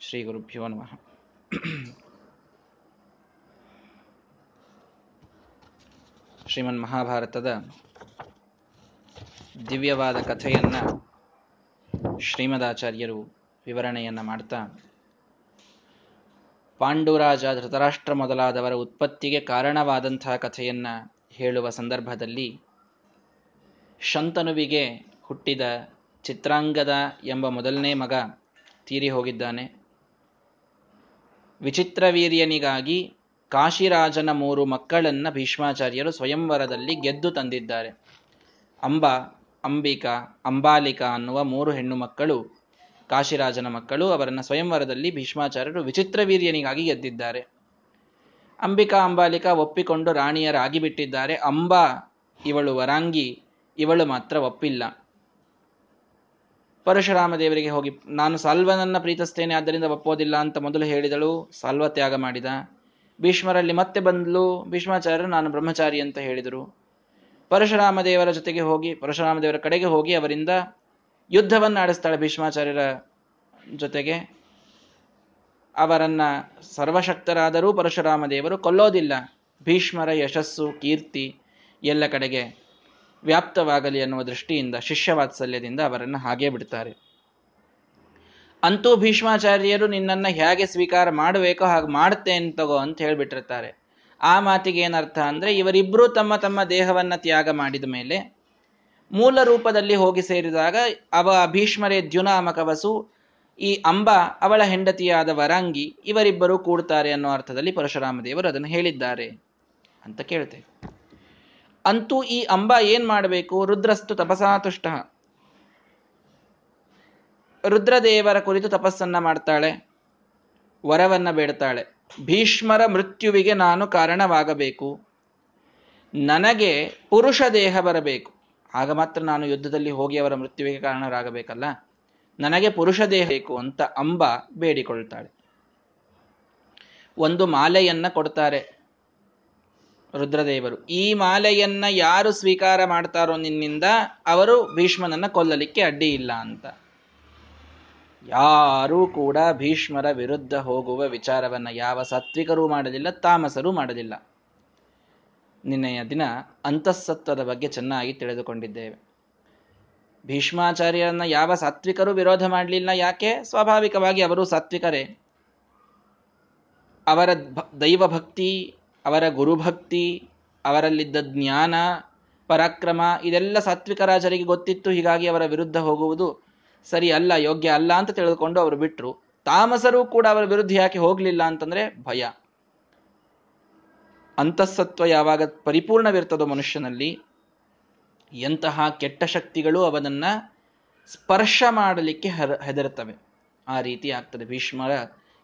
ಶ್ರೀ ಗುರುಭ್ಯೋ ನಮಃ. ಶ್ರೀಮನ್ ಮಹಾಭಾರತದ ದಿವ್ಯವಾದ ಕಥೆಯನ್ನ ಶ್ರೀಮದಾಚಾರ್ಯರು ವಿವರಣೆಯನ್ನ ಮಾಡ್ತಾ, ಪಾಂಡುರಾಜ ಧೃತರಾಷ್ಟ್ರ ಮೊದಲಾದವರ ಉತ್ಪತ್ತಿಗೆ ಕಾರಣವಾದಂತಹ ಕಥೆಯನ್ನ ಹೇಳುವ ಸಂದರ್ಭದಲ್ಲಿ ಶಂತನುವಿಗೆ ಹುಟ್ಟಿದ ಚಿತ್ರಾಂಗದ ಎಂಬ ಮೊದಲನೇ ಮಗ ತೀರಿ ಹೋಗಿದ್ದಾನೆ. ವಿಚಿತ್ರವೀರ್ಯನಿಗಾಗಿ ಕಾಶಿರಾಜನ ಮೂರು ಮಕ್ಕಳನ್ನ ಭೀಷ್ಮಾಚಾರ್ಯರು ಸ್ವಯಂವರದಲ್ಲಿ ಗೆದ್ದು ತಂದಿದ್ದಾರೆ. ಅಂಬ, ಅಂಬಿಕಾ, ಅಂಬಾಲಿಕಾ ಅನ್ನುವ ಮೂರು ಹೆಣ್ಣು ಮಕ್ಕಳು, ಕಾಶಿರಾಜನ ಮಕ್ಕಳು ಅವರನ್ನು ಸ್ವಯಂವರದಲ್ಲಿ ಭೀಷ್ಮಾಚಾರ್ಯರು ವಿಚಿತ್ರವೀರ್ಯನಿಗಾಗಿ ಗೆದ್ದಿದ್ದಾರೆ. ಅಂಬಿಕಾ, ಅಂಬಾಲಿಕಾ ಒಪ್ಪಿಕೊಂಡು ರಾಣಿಯರಾಗಿ ಬಿಟ್ಟಿದ್ದಾರೆ ಅಂಬಾ, ಇವಳು ವರಾಂಗಿ, ಇವಳು ಮಾತ್ರ ಒಪ್ಪಿಲ್ಲ. ಪರಶುರಾಮ ದೇವರಿಗೆ ಹೋಗಿ, ನಾನು ಸಾಲ್ವನನ್ನ ಪ್ರೀತಿಸ್ತೇನೆ, ಆದ್ದರಿಂದ ಒಪ್ಪೋದಿಲ್ಲ ಅಂತ ಮೊದಲು ಹೇಳಿದಳು. ಸಾಲ್ವ ತ್ಯಾಗ ಮಾಡಿದ. ಭೀಷ್ಮರಲ್ಲಿ ಮತ್ತೆ ಬಂದಲು. ಭೀಷ್ಮಾಚಾರ್ಯರು, ನಾನು ಬ್ರಹ್ಮಚಾರಿ ಅಂತ ಹೇಳಿದರು. ಪರಶುರಾಮ ದೇವರ ಜೊತೆಗೆ ಹೋಗಿ ಪರಶುರಾಮ ದೇವರ ಕಡೆಗೆ ಹೋಗಿ ಅವರಿಂದ ಯುದ್ಧವನ್ನು ಆಡಿಸ್ತಾಳೆ ಭೀಷ್ಮಾಚಾರ್ಯರ ಜೊತೆಗೆ. ಅವರನ್ನ ಸರ್ವಶಕ್ತರಾದರೂ ಪರಶುರಾಮ ದೇವರು ಕೊಲ್ಲೋದಿಲ್ಲ. ಭೀಷ್ಮರ ಯಶಸ್ಸು, ಕೀರ್ತಿ ಎಲ್ಲ ಕಡೆಗೆ ವ್ಯಾಪ್ತವಾಗಲಿ ಅನ್ನುವ ದೃಷ್ಟಿಯಿಂದ, ಶಿಷ್ಯವಾತ್ಸಲ್ಯದಿಂದ ಅವರನ್ನು ಹಾಗೆ ಬಿಡ್ತಾರೆ. ಅಂತೂ ಭೀಷ್ಮಾಚಾರ್ಯರು ನಿನ್ನನ್ನು ಹೇಗೆ ಸ್ವೀಕಾರ ಮಾಡಬೇಕೋ ಹಾಗೆ ಮಾಡುತ್ತೇನೆ ತಗೋ ಅಂತ ಹೇಳಿಬಿಟ್ಟಿರ್ತಾರೆ. ಆ ಮಾತಿಗೆ ಏನರ್ಥ ಅಂದ್ರೆ ಇವರಿಬ್ಬರೂ ತಮ್ಮ ತಮ್ಮ ದೇಹವನ್ನು ತ್ಯಾಗ ಮಾಡಿದ ಮೇಲೆ ಮೂಲ ರೂಪದಲ್ಲಿ ಹೋಗಿ ಸೇರಿದಾಗ ಅವ ಭೀಷ್ಮರೇ ದ್ಯುನಾಮಕವಸು, ಈ ಅಂಬ ಅವಳ ಹೆಂಡತಿಯಾದ ವರಾಂಗಿ ಇವರಿಬ್ಬರು ಕೂಡ್ತಾರೆ ಅನ್ನೋ ಅರ್ಥದಲ್ಲಿ ಪರಶುರಾಮ ದೇವರು ಅದನ್ನು ಹೇಳಿದ್ದಾರೆ ಅಂತ ಕೇಳ್ತೇವೆ ಅಂತೂ ಈ ಅಂಬ ಏನ್ ಮಾಡಬೇಕು? ರುದ್ರಸ್ತು ತಪಸಾತುಷ್ಟ ರುದ್ರದೇವರ ಕುರಿತು ತಪಸ್ಸನ್ನ ಮಾಡ್ತಾಳೆ. ವರವನ್ನ ಬೇಡ್ತಾಳೆ. ಭೀಷ್ಮರ ಮೃತ್ಯುವಿಗೆ ನಾನು ಕಾರಣವಾಗಬೇಕು. ನನಗೆ ಪುರುಷ ದೇಹ ಬರಬೇಕು. ಆಗ ಮಾತ್ರ ನಾನು ಯುದ್ಧದಲ್ಲಿ ಹೋಗಿ ಅವರ ಮೃತ್ಯುವಿಗೆ ಕಾರಣರಾಗಬೇಕಲ್ಲ? ನನಗೆ ಪುರುಷ ದೇಹ ಬೇಕು ಅಂತ ಅಂಬ ಬೇಡಿಕೊಳ್ತಾಳೆ. ಒಂದು ಮಾಲೆಯನ್ನ ಕೊಡ್ತಾರೆ. ರುದ್ರದೇವರು. ಈ ಮಾಲೆಯನ್ನ ಯಾರು ಸ್ವೀಕಾರ ಮಾಡ್ತಾರೋ ನಿನ್ನಿಂದ ಅವರು ಭೀಷ್ಮನನ್ನ ಕೊಲ್ಲಲಿಕ್ಕೆ ಅಡ್ಡಿ ಇಲ್ಲ ಅಂತ. ಯಾರೂ ಕೂಡ ಭೀಷ್ಮರ ವಿರುದ್ಧ ಹೋಗುವ ವಿಚಾರವನ್ನ ಯಾವ ಸಾತ್ವಿಕರೂ ಮಾಡಲಿಲ್ಲ, ತಾಮಸರೂ ಮಾಡಲಿಲ್ಲ. ನಿನ್ನೆಯ ದಿನ ಅಂತಃಸತ್ವದ ಬಗ್ಗೆ ಚೆನ್ನಾಗಿ ತಿಳಿದುಕೊಂಡಿದ್ದೇವೆ. ಭೀಷ್ಮಾಚಾರ್ಯರನ್ನ ಯಾವ ಸಾತ್ವಿಕರು ವಿರೋಧ ಮಾಡಲಿಲ್ಲ ಯಾಕೆ? ಸ್ವಾಭಾವಿಕವಾಗಿ ಅವರು ಸಾತ್ವಿಕರೇ. ಅವರ ದೈವ ಭಕ್ತಿ ಅವರ ಗುರುಭಕ್ತಿ, ಅವರಲ್ಲಿದ್ದ ಜ್ಞಾನ, ಪರಾಕ್ರಮ ಇದೆಲ್ಲ ಸಾತ್ವಿಕ ರಾಜರಿಗೆ ಗೊತ್ತಿತ್ತು. ಹೀಗಾಗಿ ಅವರ ವಿರುದ್ಧ ಹೋಗುವುದು ಸರಿ ಅಲ್ಲ, ಯೋಗ್ಯ ಅಲ್ಲ ಅಂತ ತಿಳಿದುಕೊಂಡು ಅವರು ಬಿಟ್ಟರು ತಾಮಸರು ಕೂಡ ಅವರ ವಿರುದ್ಧ ಯಾಕೆ ಹೋಗಲಿಲ್ಲ ಅಂತಂದ್ರೆ ಭಯ. ಅಂತಃಸತ್ವ ಯಾವಾಗ ಪರಿಪೂರ್ಣವಿರ್ತದೋ ಮನುಷ್ಯನಲ್ಲಿ, ಎಂತಹ ಕೆಟ್ಟ ಶಕ್ತಿಗಳು ಅವನನ್ನ ಸ್ಪರ್ಶ ಮಾಡಲಿಕ್ಕೆ ಹೆದರುತ್ತವೆ. ಆ ರೀತಿ ಆಗ್ತದೆ ಭೀಷ್ಮರ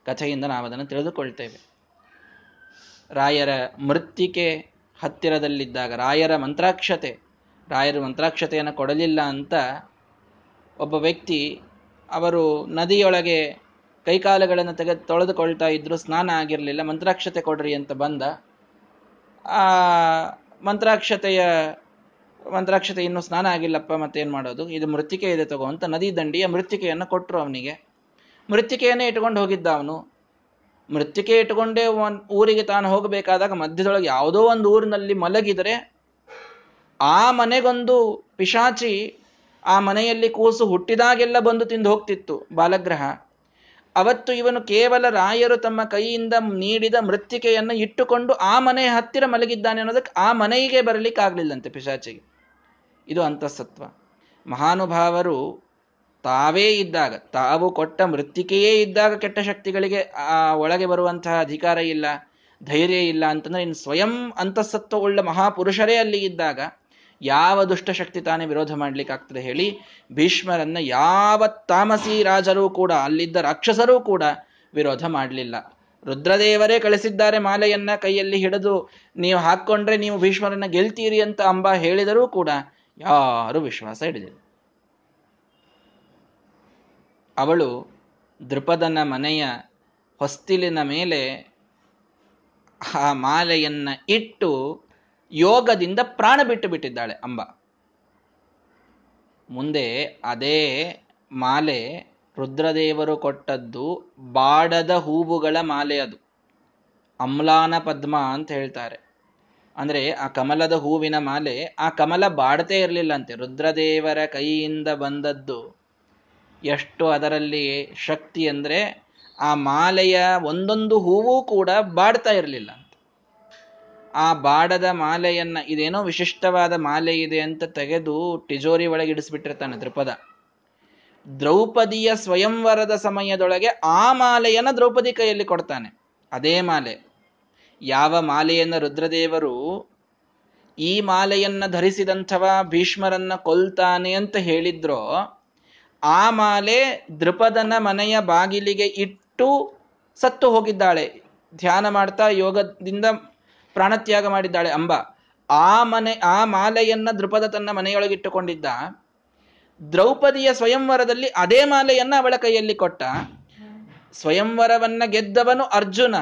ಕಥೆಯಿಂದ ನಾವು ಅದನ್ನು ತಿಳಿದುಕೊಳ್ತೇವೆ. ರಾಯರ ಮೃತ್ತಿಕೆ ಹತ್ತಿರದಲ್ಲಿದ್ದಾಗ, ರಾಯರ ಮಂತ್ರಾಕ್ಷತೆ, ರಾಯರು ಮಂತ್ರಾಕ್ಷತೆಯನ್ನು ಕೊಡಲಿಲ್ಲ ಅಂತ ಒಬ್ಬ ವ್ಯಕ್ತಿ ಅವರು ನದಿಯೊಳಗೆ ಕೈಕಾಲುಗಳನ್ನು ತೆಗೆದು ತೊಳೆದುಕೊಳ್ತಾ ಇದ್ರು ಸ್ನಾನ ಆಗಿರಲಿಲ್ಲ, ಮಂತ್ರಾಕ್ಷತೆ ಕೊಡ್ರಿ ಅಂತ ಬಂದ. ಆ ಮಂತ್ರಾಕ್ಷತೆಯ, ಮಂತ್ರಾಕ್ಷತೆ ಇನ್ನೂ ಸ್ನಾನ ಆಗಿಲ್ಲಪ್ಪ, ಮತ್ತೇನು ಮಾಡೋದು? ಇದು ಮೃತ್ತಿಕೆ ಇದೆ ತಗೋ ಅಂತ ನದಿ ದಂಡಿಯ ಮೃತ್ತಿಕೆಯನ್ನು ಕೊಟ್ಟರು ಅವನಿಗೆ. ಮೃತ್ತಿಕೆಯನ್ನೇ ಇಟ್ಕೊಂಡು ಹೋಗಿದ್ದ ಅವನು. ಮೃತ್ತಿಕೆ ಇಟ್ಟುಕೊಂಡೇ ಒಂದ್ ಊರಿಗೆ ತಾನು ಹೋಗಬೇಕಾದಾಗ ಮಧ್ಯದೊಳಗೆ ಯಾವುದೋ ಒಂದು ಊರಿನಲ್ಲಿ ಮಲಗಿದರೆ ಆ ಮನೆಗೊಂದು ಪಿಶಾಚಿ ಆ ಮನೆಯಲ್ಲಿ ಕೂಸು ಹುಟ್ಟಿದಾಗೆಲ್ಲ ಬಂದು ತಿಂದು ಹೋಗ್ತಿತ್ತು ಬಾಲಗ್ರಹ. ಅವತ್ತು ಇವನು ಕೇವಲ ರಾಯರು ತಮ್ಮ ಕೈಯಿಂದ ನೀಡಿದ ಮೃತ್ತಿಕೆಯನ್ನು ಇಟ್ಟುಕೊಂಡು ಆ ಮನೆಯ ಹತ್ತಿರ ಮಲಗಿದ್ದಾನೆ ಅನ್ನೋದಕ್ಕೆ ಆ ಮನೆಗೆ ಬರಲಿಕ್ಕಾಗಲಿಲ್ಲಂತೆ ಪಿಶಾಚಿಗೆ. ಇದು ಅಂತಸತ್ವ. ಮಹಾನುಭಾವರು ತಾವೇ ಇದ್ದಾಗ, ತಾವು ಕೊಟ್ಟ ಮೃತ್ತಿಕೆಯೇ ಇದ್ದಾಗ ಕೆಟ್ಟ ಶಕ್ತಿಗಳಿಗೆ, ಆ, ಒಳಗೆ ಬರುವಂತಹ ಅಧಿಕಾರ ಇಲ್ಲ, ಧೈರ್ಯ ಇಲ್ಲ ಅಂತಂದ್ರೆ ಇನ್ನು ಸ್ವಯಂ ಅಂತಸತ್ವವುಳ್ಳ ಮಹಾಪುರುಷರೇ ಅಲ್ಲಿ ಇದ್ದಾಗ ಯಾವ ದುಷ್ಟಶಕ್ತಿ ತಾನೇ ವಿರೋಧ ಮಾಡ್ಲಿಕ್ಕಾಗ್ತದೆ ಹೇಳಿ, ಭೀಷ್ಮರನ್ನ ಯಾವ ತಾಮಸಿ ರಾಜರೂ ಕೂಡ, ಅಲ್ಲಿದ್ದ ರಾಕ್ಷಸರೂ ಕೂಡ ವಿರೋಧ ಮಾಡಲಿಲ್ಲ. ರುದ್ರದೇವರೇ ಕಳಿಸಿದ್ದಾರೆ ಮಾಲೆಯನ್ನ ಕೈಯಲ್ಲಿ ಹಿಡಿದು, ನೀವು ಹಾಕ್ಕೊಂಡ್ರೆ ನೀವು ಭೀಷ್ಮರನ್ನ ಗೆಲ್ತೀರಿ ಅಂತ ಅಂಬ ಹೇಳಿದರೂ ಕೂಡ ಯಾರು ವಿಶ್ವಾಸ ಹಿಡಿದಿಲ್ಲ. ಅವಳು ದೃಪದನ ಮನೆಯ ಹೊಸ್ತಿಲಿನ ಮೇಲೆ ಆ ಮಾಲೆಯನ್ನ ಇಟ್ಟು ಯೋಗದಿಂದ ಪ್ರಾಣ ಬಿಟ್ಟು ಬಿಟ್ಟಿದ್ದಾಳೆ ಅಂಬ. ಮುಂದೆ ಅದೇ ಮಾಲೆ ರುದ್ರದೇವರು ಕೊಟ್ಟದ್ದು ಬಾಡದ ಹೂವುಗಳ ಮಾಲೆ ಅದು. ಅಮ್ಲಾನ ಪದ್ಮ ಅಂತ ಹೇಳ್ತಾರೆ. ಅಂದ್ರೆ ಆ ಕಮಲದ ಹೂವಿನ ಮಾಲೆ ಆ ಕಮಲ ಬಾಡತೇ ಇರಲಿಲ್ಲಂತೆ ರುದ್ರದೇವರ ಕೈಯಿಂದ ಬಂದದ್ದು ಎಷ್ಟು ಅದರಲ್ಲಿ ಶಕ್ತಿ ಅಂದರೆ ಆ ಮಾಲೆಯ ಒಂದೊಂದು ಹೂವು ಕೂಡ ಬಾಡ್ತಾ ಇರಲಿಲ್ಲ ಆ ಬಾಡದ ಮಾಲೆಯನ್ನ ಇದೇನೋ ವಿಶಿಷ್ಟವಾದ ಮಾಲೆ ಇದೆ ಅಂತ ತೆಗೆದು ಟಿಜೋರಿ ಒಳಗೆ ಇಡಿಸ್ಬಿಟ್ಟಿರ್ತಾನೆ ದೃಪದ ದ್ರೌಪದಿಯ ಸ್ವಯಂವರದ ಸಮಯದೊಳಗೆ ಆ ಮಾಲೆಯನ್ನ ದ್ರೌಪದಿ ಕೈಯಲ್ಲಿ ಕೊಡ್ತಾನೆ. ಅದೇ ಮಾಲೆ. ಯಾವ ಮಾಲೆಯನ್ನ ರುದ್ರದೇವರು ಈ ಮಾಲೆಯನ್ನ ಧರಿಸಿದಂಥವ ಭೀಷ್ಮರನ್ನ ಕೊಲ್ತಾನೆ ಅಂತ ಹೇಳಿದ್ರೋ ಆ ಮಾಲೆ ದೃಪದನ ಮನೆಯ ಬಾಗಿಲಿಗೆ ಇಟ್ಟು ಸತ್ತು ಹೋಗಿದ್ದಾಳೆ. ಧ್ಯಾನ ಮಾಡ್ತಾ ಯೋಗದಿಂದ ಪ್ರಾಣತ್ಯಾಗ ಮಾಡಿದ್ದಾಳೆ ಅಂಬ. ಆ ಮನೆ, ಆ ಮಾಲೆಯನ್ನ ದೃಪದ ತನ್ನ ಮನೆಯೊಳಗಿಟ್ಟುಕೊಂಡಿದ್ದ ದ್ರೌಪದಿಯ ಸ್ವಯಂವರದಲ್ಲಿ ಅದೇ ಮಾಲೆಯನ್ನ ಅವಳ ಕೈಯಲ್ಲಿ ಕೊಟ್ಟ. ಸ್ವಯಂವರವನ್ನ ಗೆದ್ದವನು ಅರ್ಜುನ.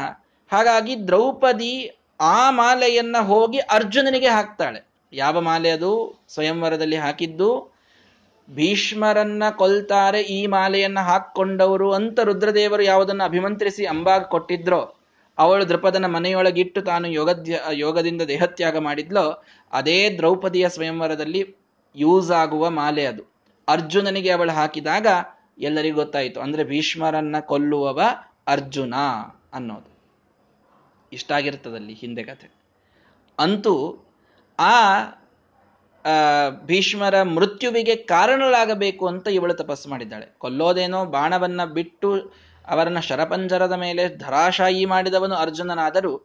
ಹಾಗಾಗಿ ದ್ರೌಪದಿ ಆ ಮಾಲೆಯನ್ನ ಹೋಗಿ ಅರ್ಜುನನಿಗೆ ಹಾಕ್ತಾಳೆ. ಯಾವ ಮಾಲೆ ಅದು? ಸ್ವಯಂವರದಲ್ಲಿ ಹಾಕಿದ್ದು ಭೀಷ್ಮರನ್ನ ಕೊಲ್ತಾರೆ, ಈ ಮಾಲೆಯನ್ನ ಹಾಕ್ಕೊಂಡವರು ಅಂತ ರುದ್ರದೇವರು ಯಾವುದನ್ನು ಅಭಿಮಂತ್ರಿಸಿ ಅಂಬಾಗ ಕೊಟ್ಟಿದ್ರೋ, ಅವಳು ದೃಪದನ ಮನೆಯೊಳಗಿಟ್ಟು ತಾನು ಯೋಗದ್ಯ, ಯೋಗದಿಂದ ದೇಹತ್ಯಾಗ ಮಾಡಿದ್ಲೋ, ಅದೇ ದ್ರೌಪದಿಯ ಸ್ವಯಂವರದಲ್ಲಿ ಯೂಸ್ ಆಗುವ ಮಾಲೆ ಅದು. ಅರ್ಜುನನಿಗೆ ಅವಳು ಹಾಕಿದಾಗ ಎಲ್ಲರಿಗೂ ಗೊತ್ತಾಯಿತು. ಅಂದ್ರೆ ಭೀಷ್ಮರನ್ನ ಕೊಲ್ಲುವವ ಅರ್ಜುನ ಅನ್ನೋದು. ಇಷ್ಟಾಗಿರ್ತದಲ್ಲಿ ಹಿಂದೆ ಕಥೆ. ಅಂತೂ ಆ ಭೀಷ್ಮರ ಮೃತ್ಯುವಿಗೆ ಕಾರಣಲಾಗಬೇಕು ಅಂತ ಇವಳು ತಪಸ್ಸು ಮಾಡಿದ್ದಾಳೆ. ಕೊಲ್ಲೋದೇನೋ ಬಾಣವನ್ನ ಬಿಟ್ಟು ಅವರನ್ನ ಶರಪಂಜರದ ಮೇಲೆ ಧರಾಶಾಯಿ ಮಾಡಿದವನು ಅರ್ಜುನನಾದರೂ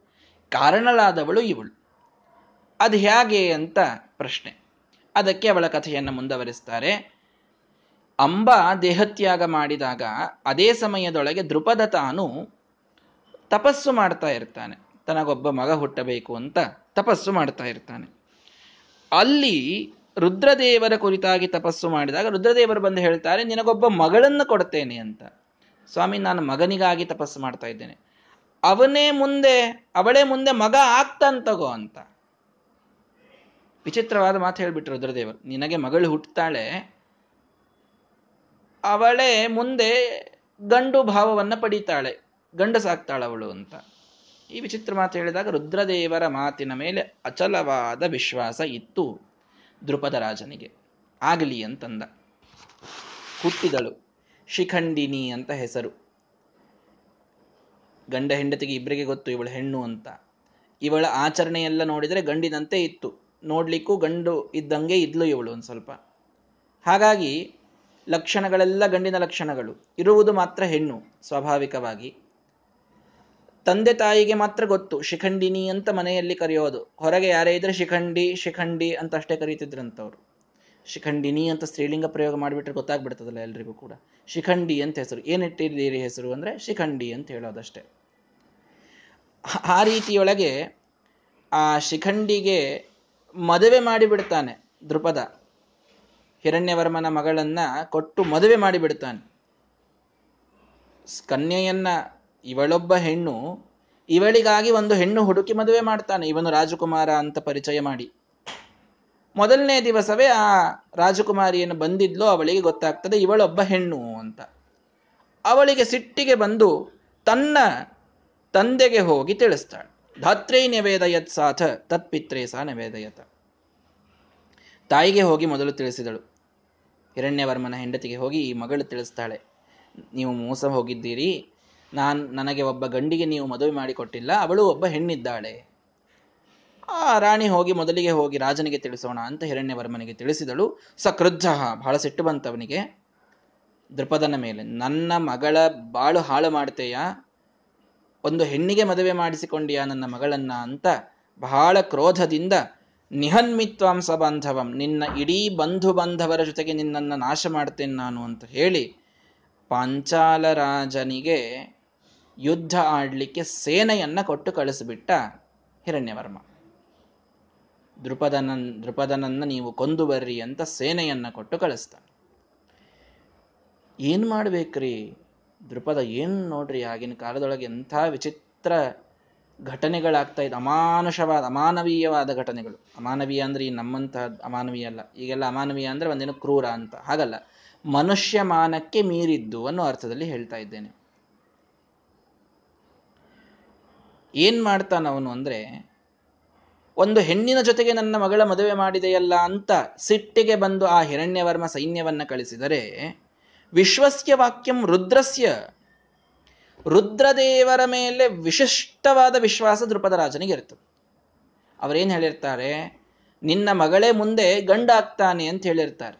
ಕಾರಣಲಾದವಳು ಇವಳು. ಅದು ಹೇಗೆ ಅಂತ ಪ್ರಶ್ನೆ. ಅದಕ್ಕೆ ಅವಳ ಕಥೆಯನ್ನು ಮುಂದುವರಿಸ್ತಾರೆ. ಅಂಬ ದೇಹತ್ಯಾಗ ಮಾಡಿದಾಗ ಅದೇ ಸಮಯದೊಳಗೆ ದೃಪದ ತಾನು ತಪಸ್ಸು ಮಾಡ್ತಾ ಇರ್ತಾನೆ. ತನಗೊಬ್ಬ ಮಗ ಹುಟ್ಟಬೇಕು ಅಂತ ತಪಸ್ಸು ಮಾಡ್ತಾ ಇರ್ತಾನೆ. ಅಲ್ಲಿ ರುದ್ರದೇವರ ಕುರಿತಾಗಿ ತಪಸ್ಸು ಮಾಡಿದಾಗ ರುದ್ರದೇವರು ಬಂದು ಹೇಳ್ತಾರೆ, ನಿನಗೊಬ್ಬ ಮಗಳನ್ನು ಕೊಡ್ತೇನೆ ಅಂತ. ಸ್ವಾಮಿ, ನಾನು ಮಗನಿಗಾಗಿ ತಪಸ್ಸು ಮಾಡ್ತಾ ಇದ್ದೇನೆ. ಅವನೇ ಮುಂದೆ, ಅವಳೇ ಮುಂದೆ ಮಗ ಆಗ್ತಾನ್ ತಗೋ ಅಂತ. ವಿಚಿತ್ರವಾದ ಮಾತು ಹೇಳ್ಬಿಟ್ರು ರುದ್ರದೇವರು. ನಿನಗೆ ಮಗಳು ಹುಟ್ಟುತ್ತಾಳೆ ಅವಳೇ ಮುಂದೆ ಗಂಡು ಭಾವವನ್ನ ಪಡೀತಾಳೆ, ಗಂಡಸಾಗ್ತಾಳವಳು ಅಂತ. ಈ ವಿಚಿತ್ರ ಮಾತು ಹೇಳಿದಾಗ ರುದ್ರದೇವರ ಮಾತಿನ ಮೇಲೆ ಅಚಲವಾದ ವಿಶ್ವಾಸ ಇತ್ತು ದೃಪದ ರಾಜನಿಗೆ. ಆಗಲಿ ಅಂತಂದ. ಹುಟ್ಟಿದಳು ಶಿಖಂಡಿನಿ ಅಂತ ಹೆಸರು. ಗಂಡ ಹೆಂಡತಿಗೆ ಇಬ್ಬರಿಗೆ ಗೊತ್ತು, ಇವಳು ಹೆಣ್ಣು ಅಂತ. ಇವಳ ಆಚರಣೆಯೆಲ್ಲ ನೋಡಿದರೆ ಗಂಡಿನಂತೆ ಇತ್ತು. ನೋಡ್ಲಿಕ್ಕೂ ಗಂಡು ಇದ್ದಂಗೆ ಇದ್ಲು ಇವಳು ಒಂದು ಸ್ವಲ್ಪ. ಹಾಗಾಗಿ ಲಕ್ಷಣಗಳೆಲ್ಲ ಗಂಡಿನ ಲಕ್ಷಣಗಳು. ಇರುವುದು ಮಾತ್ರ ಹೆಣ್ಣು, ಸ್ವಾಭಾವಿಕವಾಗಿ. ತಂದೆ ತಾಯಿಗೆ ಮಾತ್ರ ಗೊತ್ತು, ಶಿಖಂಡಿನಿ ಅಂತ ಮನೆಯಲ್ಲಿ ಕರೆಯೋದು. ಹೊರಗೆ ಯಾರೇ ಇದ್ರೆ ಶಿಖಂಡಿ ಶಿಖಂಡಿ ಅಂತ ಅಷ್ಟೇ ಕರೀತಿದ್ರಂತವ್ರು. ಶಿಖಂಡಿನಿ ಅಂತ ಸ್ತ್ರೀಲಿಂಗ ಪ್ರಯೋಗ ಮಾಡಿಬಿಟ್ರೆ ಗೊತ್ತಾಗ್ಬಿಡ್ತದಲ್ಲ ಎಲ್ರಿಗೂ ಕೂಡ. ಶಿಖಂಡಿ ಅಂತ ಹೆಸರು. ಏನಿಟ್ಟಿದ್ದೀರಿ ಹೆಸರು ಅಂದ್ರೆ ಶಿಖಂಡಿ ಅಂತ ಹೇಳೋದಷ್ಟೇ. ಆ ರೀತಿಯೊಳಗೆ ಆ ಶಿಖಂಡಿಗೆ ಮದುವೆ ಮಾಡಿಬಿಡ್ತಾನೆ ದೃಪದ ಹಿರಣ್ಯವರ್ಮನ ಮಗಳನ್ನ ಕೊಟ್ಟು ಮದುವೆ ಮಾಡಿಬಿಡ್ತಾನೆ. ಕನ್ಯೆಯನ್ನ ಇವಳೊಬ್ಬ ಹೆಣ್ಣು, ಇವಳಿಗಾಗಿ ಒಂದು ಹೆಣ್ಣು ಹುಡುಕಿ ಮದುವೆ ಮಾಡ್ತಾನೆ, ಇವನು ರಾಜಕುಮಾರ ಅಂತ ಪರಿಚಯ ಮಾಡಿ. ಮೊದಲನೇ ದಿವಸವೇ ಆ ರಾಜಕುಮಾರಿಯನ್ನು ಬಂದಿದ್ಲೋ, ಅವಳಿಗೆ ಗೊತ್ತಾಗ್ತದೆ ಇವಳೊಬ್ಬ ಹೆಣ್ಣು ಅಂತ. ಅವಳಿಗೆ ಸಿಟ್ಟಿಗೆ ಬಂದು ತನ್ನ ತಂದೆಗೆ ಹೋಗಿ ತಿಳಿಸ್ತಾಳೆ. ಧಾತ್ರೇ ನಿವೇದಯತ್ ಸಾಥ ತತ್ಪಿತ್ರೇ ಸಹ ನಿವೇದಯತ. ತಾಯಿಗೆ ಹೋಗಿ ಮೊದಲು ತಿಳಿಸಿದಳು. ಹಿರಣ್ಯವರ್ಮನ ಹೆಂಡತಿಗೆ ಹೋಗಿ ಈ ಮಗಳು ತಿಳಿಸ್ತಾಳೆ. ನೀವು ಮೋಸ ಹೋಗಿದ್ದೀರಿ ನಾನು, ನನಗೆ ಒಬ್ಬ ಗಂಡಿಗೆ ನೀವು ಮದುವೆ ಮಾಡಿಕೊಟ್ಟಿಲ್ಲ, ಅವಳು ಒಬ್ಬ ಹೆಣ್ಣಿದ್ದಾಳೆ. ಆ ರಾಣಿ ಹೋಗಿ ಮೊದಲಿಗೆ ಹೋಗಿ ರಾಜನಿಗೆ ತಿಳಿಸೋಣ ಅಂತ ಹಿರಣ್ಯವರ್ಮನಿಗೆ ತಿಳಿಸಿದಳು. ಸಕೃದ್ಧ ಬಹಳ ಸಿಟ್ಟು ಬಂತವನಿಗೆ. ದೃಪದನ ಮೇಲೆ, ನನ್ನ ಮಗಳ ಬಾಳು ಹಾಳು ಮಾಡ್ತೇಯ? ಒಂದು ಹೆಣ್ಣಿಗೆ ಮದುವೆ ಮಾಡಿಸಿಕೊಂಡಿಯಾ ನನ್ನ ಮಗಳನ್ನ ಅಂತ ಬಹಳ ಕ್ರೋಧದಿಂದ ನಿಹನ್ಮಿತ್ವಾಂಸ ಬಾಂಧವಂ, ನಿನ್ನ ಇಡೀ ಬಂಧು ಬಾಂಧವರ ಜೊತೆಗೆ ನಿನ್ನನ್ನು ನಾಶ ಮಾಡ್ತೇನೆ ನಾನು ಅಂತ ಹೇಳಿ ಪಾಂಚಾಲ ರಾಜನಿಗೆ ಯುದ್ಧ ಆಡಲಿಕ್ಕೆ ಸೇನೆಯನ್ನು ಕೊಟ್ಟು ಕಳಿಸಿಬಿಟ್ಟ ಹಿರಣ್ಯವರ್ಮ. ದೃಪದನನ್ ದೃಪದನನ್ನ ನೀವು ಕೊಂದು ಬರ್ರಿ ಅಂತ ಸೇನೆಯನ್ನು ಕೊಟ್ಟು ಕಳಿಸ್ತಾನೆ ಏನು ಮಾಡ್ಬೇಕ್ರಿ? ದೃಪದ ಏನು ನೋಡ್ರಿ ಆಗಿನ ಕಾಲದೊಳಗೆ ಎಂಥ ವಿಚಿತ್ರ ಘಟನೆಗಳಾಗ್ತಾ ಇದೆ, ಅಮಾನುಷವಾದ, ಅಮಾನವೀಯವಾದ ಘಟನೆಗಳು. ಅಮಾನವೀಯ ಅಂದ್ರೆ ಈ ನಮ್ಮಂತಹ ಅಮಾನವೀಯ ಅಲ್ಲ, ಈಗೆಲ್ಲ ಅಮಾನವೀಯ ಅಂದ್ರೆ ಒಂದೇನು ಕ್ರೂರ ಅಂತ. ಹಾಗಲ್ಲ ಮನುಷ್ಯ ಮಾನಕ್ಕೆ ಮೀರಿದ್ದು ಅನ್ನೋ ಅರ್ಥದಲ್ಲಿ ಹೇಳ್ತಾ ಇದ್ದೇನೆ. ಏನ್ ಮಾಡ್ತಾನ ಅವನು ಅಂದ್ರೆ, ಒಂದು ಹೆಣ್ಣಿನ ಜೊತೆಗೆ ನನ್ನ ಮಗಳ ಮದುವೆ ಮಾಡಿದೆಯಲ್ಲ ಅಂತ ಸಿಟ್ಟಿಗೆ ಬಂದು ಆ ಹಿರಣ್ಯವರ್ಮ ಸೈನ್ಯವನ್ನ ಕಳಿಸಿದರೆ, ವಿಶ್ವಸ್ಯ ವಾಕ್ಯಂ ರುದ್ರಸ್ಯ. ರುದ್ರದೇವರ ಮೇಲೆ ವಿಶಿಷ್ಟವಾದ ವಿಶ್ವಾಸ ದೃಪದ ರಾಜನಿಗೆ ಇರ್ತದೆ ಅವರೇನು ಹೇಳಿರ್ತಾರೆ, ನಿನ್ನ ಮಗಳೇ ಮುಂದೆ ಗಂಡಾಗ್ತಾನೆ ಅಂತ ಹೇಳಿರ್ತಾರೆ.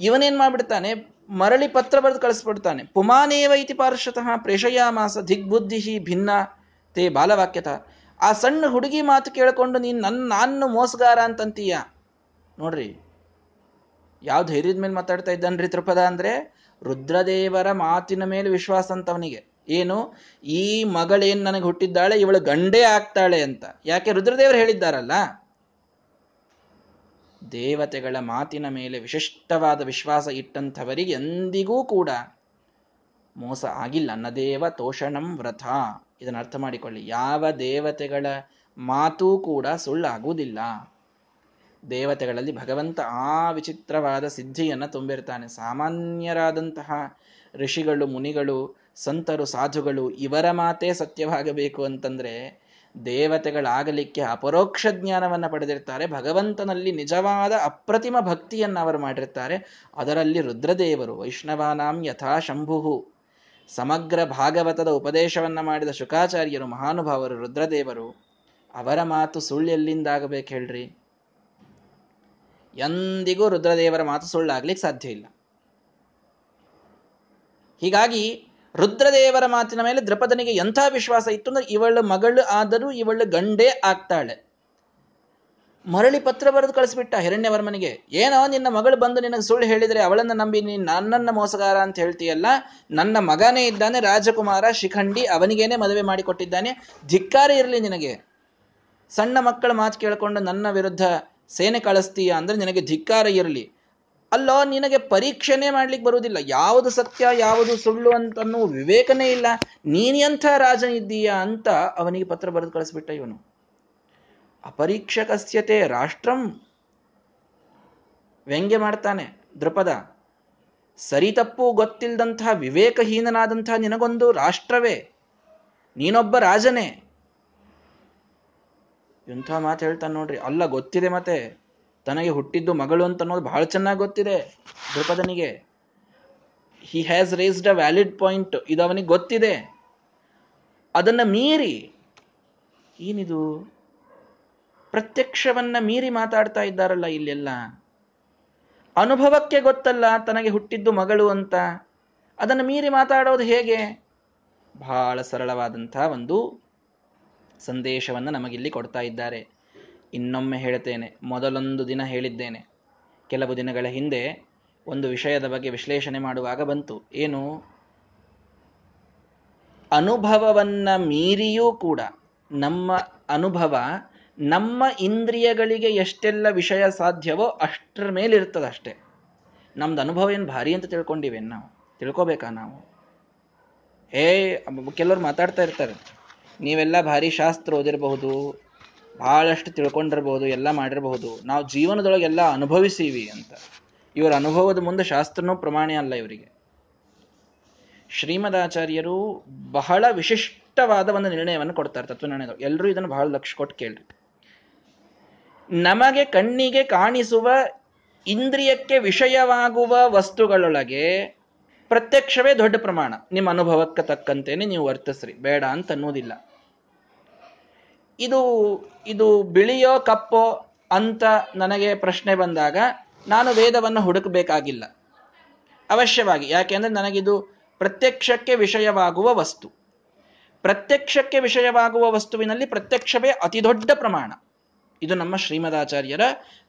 ಇವನೇನ್ ಮಾಡ್ಬಿಡ್ತಾನೆ, ಮರಳಿ ಪತ್ರ ಬರೆದು ಕಳಿಸ್ಬಿಡ್ತಾನೆ. ಪುಮಾನೇವ ಇತಿ ಪಾರ್ಶ್ವತಃ ಪ್ರೇಷಯಾಮಾಸ ದಿಗ್ಬುದ್ಧಿ ಭಿನ್ನ ತೇ ಬಾಲವಾಕ್ಯತ, ಆ ಸಣ್ಣ ಹುಡುಗಿ ಮಾತು ಕೇಳಿಕೊಂಡು ನೀನು ನನ್ನ ನಾನು ಮೋಸಗಾರ ಅಂತಂತೀಯ? ನೋಡ್ರಿ, ಯಾವ ಧೈರ್ಯದ ಮೇಲೆ ಮಾತಾಡ್ತಾ ಇದ್ದಾನ್ರಿ ತ್ರಿಪದ ಅಂದ್ರೆ, ರುದ್ರದೇವರ ಮಾತಿನ ಮೇಲೆ ವಿಶ್ವಾಸ ಅಂತ ಏನು? ಈ ಮಗಳೇನ್ ನನಗೆ ಹುಟ್ಟಿದ್ದಾಳೆ, ಇವಳು ಗಂಡೇ ಆಗ್ತಾಳೆ ಅಂತ. ಯಾಕೆ ರುದ್ರದೇವರು ಹೇಳಿದ್ದಾರಲ್ಲ? ದೇವತೆಗಳ ಮಾತಿನ ಮೇಲೆ ವಿಶಿಷ್ಟವಾದ ವಿಶ್ವಾಸ ಇಟ್ಟಂಥವರಿಗೆ ಎಂದಿಗೂ ಕೂಡ ಮೋಸ ಆಗಿಲ್ಲ. ನದೇವ ತೋಷಣಂ ವ್ರಥ ಇದನ್ನು ಅರ್ಥ ಮಾಡಿಕೊಳ್ಳಿ. ಯಾವ ದೇವತೆಗಳ ಮಾತೂ ಕೂಡ ಸುಳ್ಳಾಗುವುದಿಲ್ಲ. ದೇವತೆಗಳಲ್ಲಿ ಭಗವಂತ ಆ ವಿಚಿತ್ರವಾದ ಸಿದ್ಧಿಯನ್ನು ತುಂಬಿರ್ತಾನೆ. ಸಾಮಾನ್ಯರಾದಂತಹ ಋಷಿಗಳು, ಮುನಿಗಳು, ಸಂತರು, ಸಾಧುಗಳು ಇವರ ಮಾತೇ ಸತ್ಯವಾಗಬೇಕು ಅಂತಂದ್ರೆ ದೇವತೆಗಳಾಗಲಿಕ್ಕೆ ಅಪರೋಕ್ಷ ಜ್ಞಾನವನ್ನು ಪಡೆದಿರ್ತಾರೆ. ಭಗವಂತನಲ್ಲಿ ನಿಜವಾದ ಅಪ್ರತಿಮ ಭಕ್ತಿಯನ್ನು ಅವರು ಮಾಡಿರ್ತಾರೆ. ಅದರಲ್ಲಿ ರುದ್ರದೇವರು, ವೈಷ್ಣವಾನಾಂ ಯಥಾ ಸಮಗ್ರ ಭಾಗವತದ ಉಪದೇಶವನ್ನ ಮಾಡಿದ ಶುಕಾಚಾರ್ಯರು ಮಹಾನುಭಾವರು ರುದ್ರದೇವರು, ಅವರ ಮಾತು ಸುಳ್ಳು ಎಲ್ಲಿಂದಾಗಬೇಕು ಹೇಳ್ರಿ? ಎಂದಿಗೂ ರುದ್ರದೇವರ ಮಾತು ಸುಳ್ಳಾಗ್ಲಿಕ್ಕೆ ಸಾಧ್ಯ ಇಲ್ಲ. ಹೀಗಾಗಿ ರುದ್ರದೇವರ ಮಾತಿನ ಮೇಲೆ ದ್ರಪದನಿಗೆ ಎಂಥ ವಿಶ್ವಾಸ ಇತ್ತು ಅಂದ್ರೆ ಇವಳು ಮಗಳು ಆದರೂ ಇವಳು ಗಂಡೇ ಆಗ್ತಾಳೆ. ಮರಳಿ ಪತ್ರ ಬರೆದು ಕಳಿಸ್ಬಿಟ್ಟ ಹಿರಣ್ಯವರ್ಮನಿಗೆ, ಏನೋ ನಿನ್ನ ಮಗಳು ಬಂದು ನಿನಗೆ ಸುಳ್ಳು ಹೇಳಿದರೆ ಅವಳನ್ನ ನಂಬಿ ನೀನು ನನ್ನನ್ನ ಮೋಸಗಾರ ಅಂತ ಹೇಳ್ತೀಯಲ್ಲ, ನನ್ನ ಮಗನೇ ಇದ್ದಾನೆ ರಾಜಕುಮಾರ ಶಿಖಂಡಿ, ಅವನಿಗೇನೆ ಮದುವೆ ಮಾಡಿಕೊಟ್ಟಿದ್ದಾನೆ, ಧಿಕ್ಕಾರ ಇರಲಿ ನಿನಗೆ. ಸಣ್ಣ ಮಕ್ಕಳ ಮಾತು ಕೇಳಿಕೊಂಡು ನನ್ನ ವಿರುದ್ಧ ಸೇನೆ ಕಳಿಸ್ತೀಯ ಅಂದ್ರೆ ನಿನಗೆ ಧಿಕ್ಕಾರ ಇರಲಿ. ಅಲ್ಲೋ, ನಿನಗೆ ಪರೀಕ್ಷೆನೇ ಮಾಡ್ಲಿಕ್ಕೆ ಬರುವುದಿಲ್ಲ. ಯಾವುದು ಸತ್ಯ, ಯಾವುದು ಸುಳ್ಳು ಅಂತನೂ ವಿವೇಕನೇ ಇಲ್ಲ. ನೀನೆಂಥ ರಾಜನಿದ್ದೀಯಾ ಅಂತ ಅವನಿಗೆ ಪತ್ರ ಬರೆದು ಕಳಿಸ್ಬಿಟ್ಟ ಇವನು. ಅಪರೀಕ್ಷಕಸ್ಯತೆ ರಾಷ್ಟ್ರಂ. ವ್ಯಂಗ್ಯ ಮಾಡ್ತಾನೆ ದೃಪದ. ಸರಿ ತಪ್ಪು ಗೊತ್ತಿಲ್ಲದಂತಹ ವಿವೇಕಹೀನನಾದಂತಹ ನಿನಗೊಂದು ರಾಷ್ಟ್ರವೇ. ನೀನೊಬ್ಬ ರಾಜನೇ. ಎಂಥ ಮಾತು ಹೇಳ್ತಾನೆ ನೋಡ್ರಿ. ಅಲ್ಲ ಗೊತ್ತಿದೆ ಮತ್ತೆ. ತನಗೆ ಹುಟ್ಟಿದ್ದು ಮಗಳು ಅಂತ ಅನ್ನೋದು ಬಹಳ ಚೆನ್ನಾಗಿ ಗೊತ್ತಿದೆ ದೃಪದನಿಗೆ. He has raised a valid point ಇದು ಅವನಿಗೆ ಗೊತ್ತಿದೆ. ಅದನ್ನ ಮೀರಿ. ಏನಿದು? ಪ್ರತ್ಯಕ್ಷವನ್ನ ಮೀರಿ ಮಾತಾಡ್ತಾ ಇದ್ದಾರಲ್ಲ ಇಲ್ಲೆಲ್ಲ? ಅನುಭವಕ್ಕೆ ಗೊತ್ತಲ್ಲ ತನಗೆ ಹುಟ್ಟಿದ್ದು ಮಗಳು ಅಂತ. ಅದನ್ನು ಮೀರಿ ಮಾತಾಡೋದು ಹೇಗೆ? ಬಹಳ ಸರಳವಾದಂತಹ ಒಂದು ಸಂದೇಶವನ್ನು ನಮಗಿಲ್ಲಿ ಕೊಡ್ತಾ ಇದ್ದಾರೆ. ಇನ್ನೊಮ್ಮೆ ಹೇಳ್ತೇನೆ, ಮೊದಲೊಂದು ದಿನ ಹೇಳಿದ್ದೇನೆ. ಕೆಲವು ದಿನಗಳ ಹಿಂದೆ ಒಂದು ವಿಷಯದ ಬಗ್ಗೆ ವಿಶ್ಲೇಷಣೆ ಮಾಡುವಾಗ ಬಂತು. ಏನು? ಅನುಭವವನ್ನ ಮೀರಿಯೂ ಕೂಡ ನಮ್ಮ ಅನುಭವ ನಮ್ಮ ಇಂದ್ರಿಯಗಳಿಗೆ ಎಷ್ಟೆಲ್ಲ ವಿಷಯ ಸಾಧ್ಯವೋ ಅಷ್ಟರ ಮೇಲೆ ಇರ್ತದೆ ಅಷ್ಟೇ ನಮ್ದು ಅನುಭವ ಏನು ಭಾರಿ ಅಂತ ತಿಳ್ಕೊಂಡಿವೆ ನಾವು? ತಿಳ್ಕೊಬೇಕಾ ನಾವು? ಏ ಕೆಲವರು ಮಾತಾಡ್ತಾ ಇರ್ತಾರೆ. ನೀವೆಲ್ಲ ಭಾರಿ ಶಾಸ್ತ್ರ ಓದಿರಬಹುದು ಭಾಳಷ್ಟು ತಿಳ್ಕೊಂಡಿರಬಹುದು, ಎಲ್ಲ ಮಾಡಿರಬಹುದು. ನಾವು ಜೀವನದೊಳಗೆ ಎಲ್ಲ ಅನುಭವಿಸೀವಿ ಅಂತ. ಇವರ ಅನುಭವದ ಮುಂದೆ ಶಾಸ್ತ್ರನೂ ಪ್ರಮಾಣ ಅಲ್ಲ ಇವರಿಗೆ. ಶ್ರೀಮದಾಚಾರ್ಯರು ಬಹಳ ವಿಶಿಷ್ಟವಾದ ಒಂದು ನಿರ್ಣಯವನ್ನು ಕೊಡ್ತಾರೆ ತತ್ವ ಎಲ್ಲರೂ ಇದನ್ನು ಬಹಳ ಲಕ್ಷ ಕೊಟ್ಟು ಕೇಳ್ರಿ. ನಮಗೆ ಕಣ್ಣಿಗೆ ಕಾಣಿಸುವ ಇಂದ್ರಿಯಕ್ಕೆ ವಿಷಯವಾಗುವ ವಸ್ತುಗಳೊಳಗೆ ಪ್ರತ್ಯಕ್ಷವೇ ದೊಡ್ಡ ಪ್ರಮಾಣ. ನಿಮ್ಮ ಅನುಭವಕ್ಕೆ ತಕ್ಕಂತೇನೆ ನೀವು ವರ್ತಿಸ್ರಿ. ಬೇಡ ಅಂತ ಅನ್ನೋದಿಲ್ಲ. ಇದು ಇದು ಬಿಳಿಯೋ ಕಪ್ಪೋ ಅಂತ ನನಗೆ ಪ್ರಶ್ನೆ ಬಂದಾಗ ನಾನು ವೇದವನ್ನು ಹುಡುಕಬೇಕಾಗಿಲ್ಲ. ಅವಶ್ಯವಾಗಿ. ಯಾಕೆಂದ್ರೆ ನನಗಿದು ಪ್ರತ್ಯಕ್ಷಕ್ಕೆ ವಿಷಯವಾಗುವ ವಸ್ತು. ಪ್ರತ್ಯಕ್ಷಕ್ಕೆ ವಿಷಯವಾಗುವ ವಸ್ತುವಿನಲ್ಲಿ ಪ್ರತ್ಯಕ್ಷವೇ ಅತಿ ದೊಡ್ಡ ಪ್ರಮಾಣ. ಇದು ನಮ್ಮ ಶ್ರೀಮದಾಚಾರ್ಯರ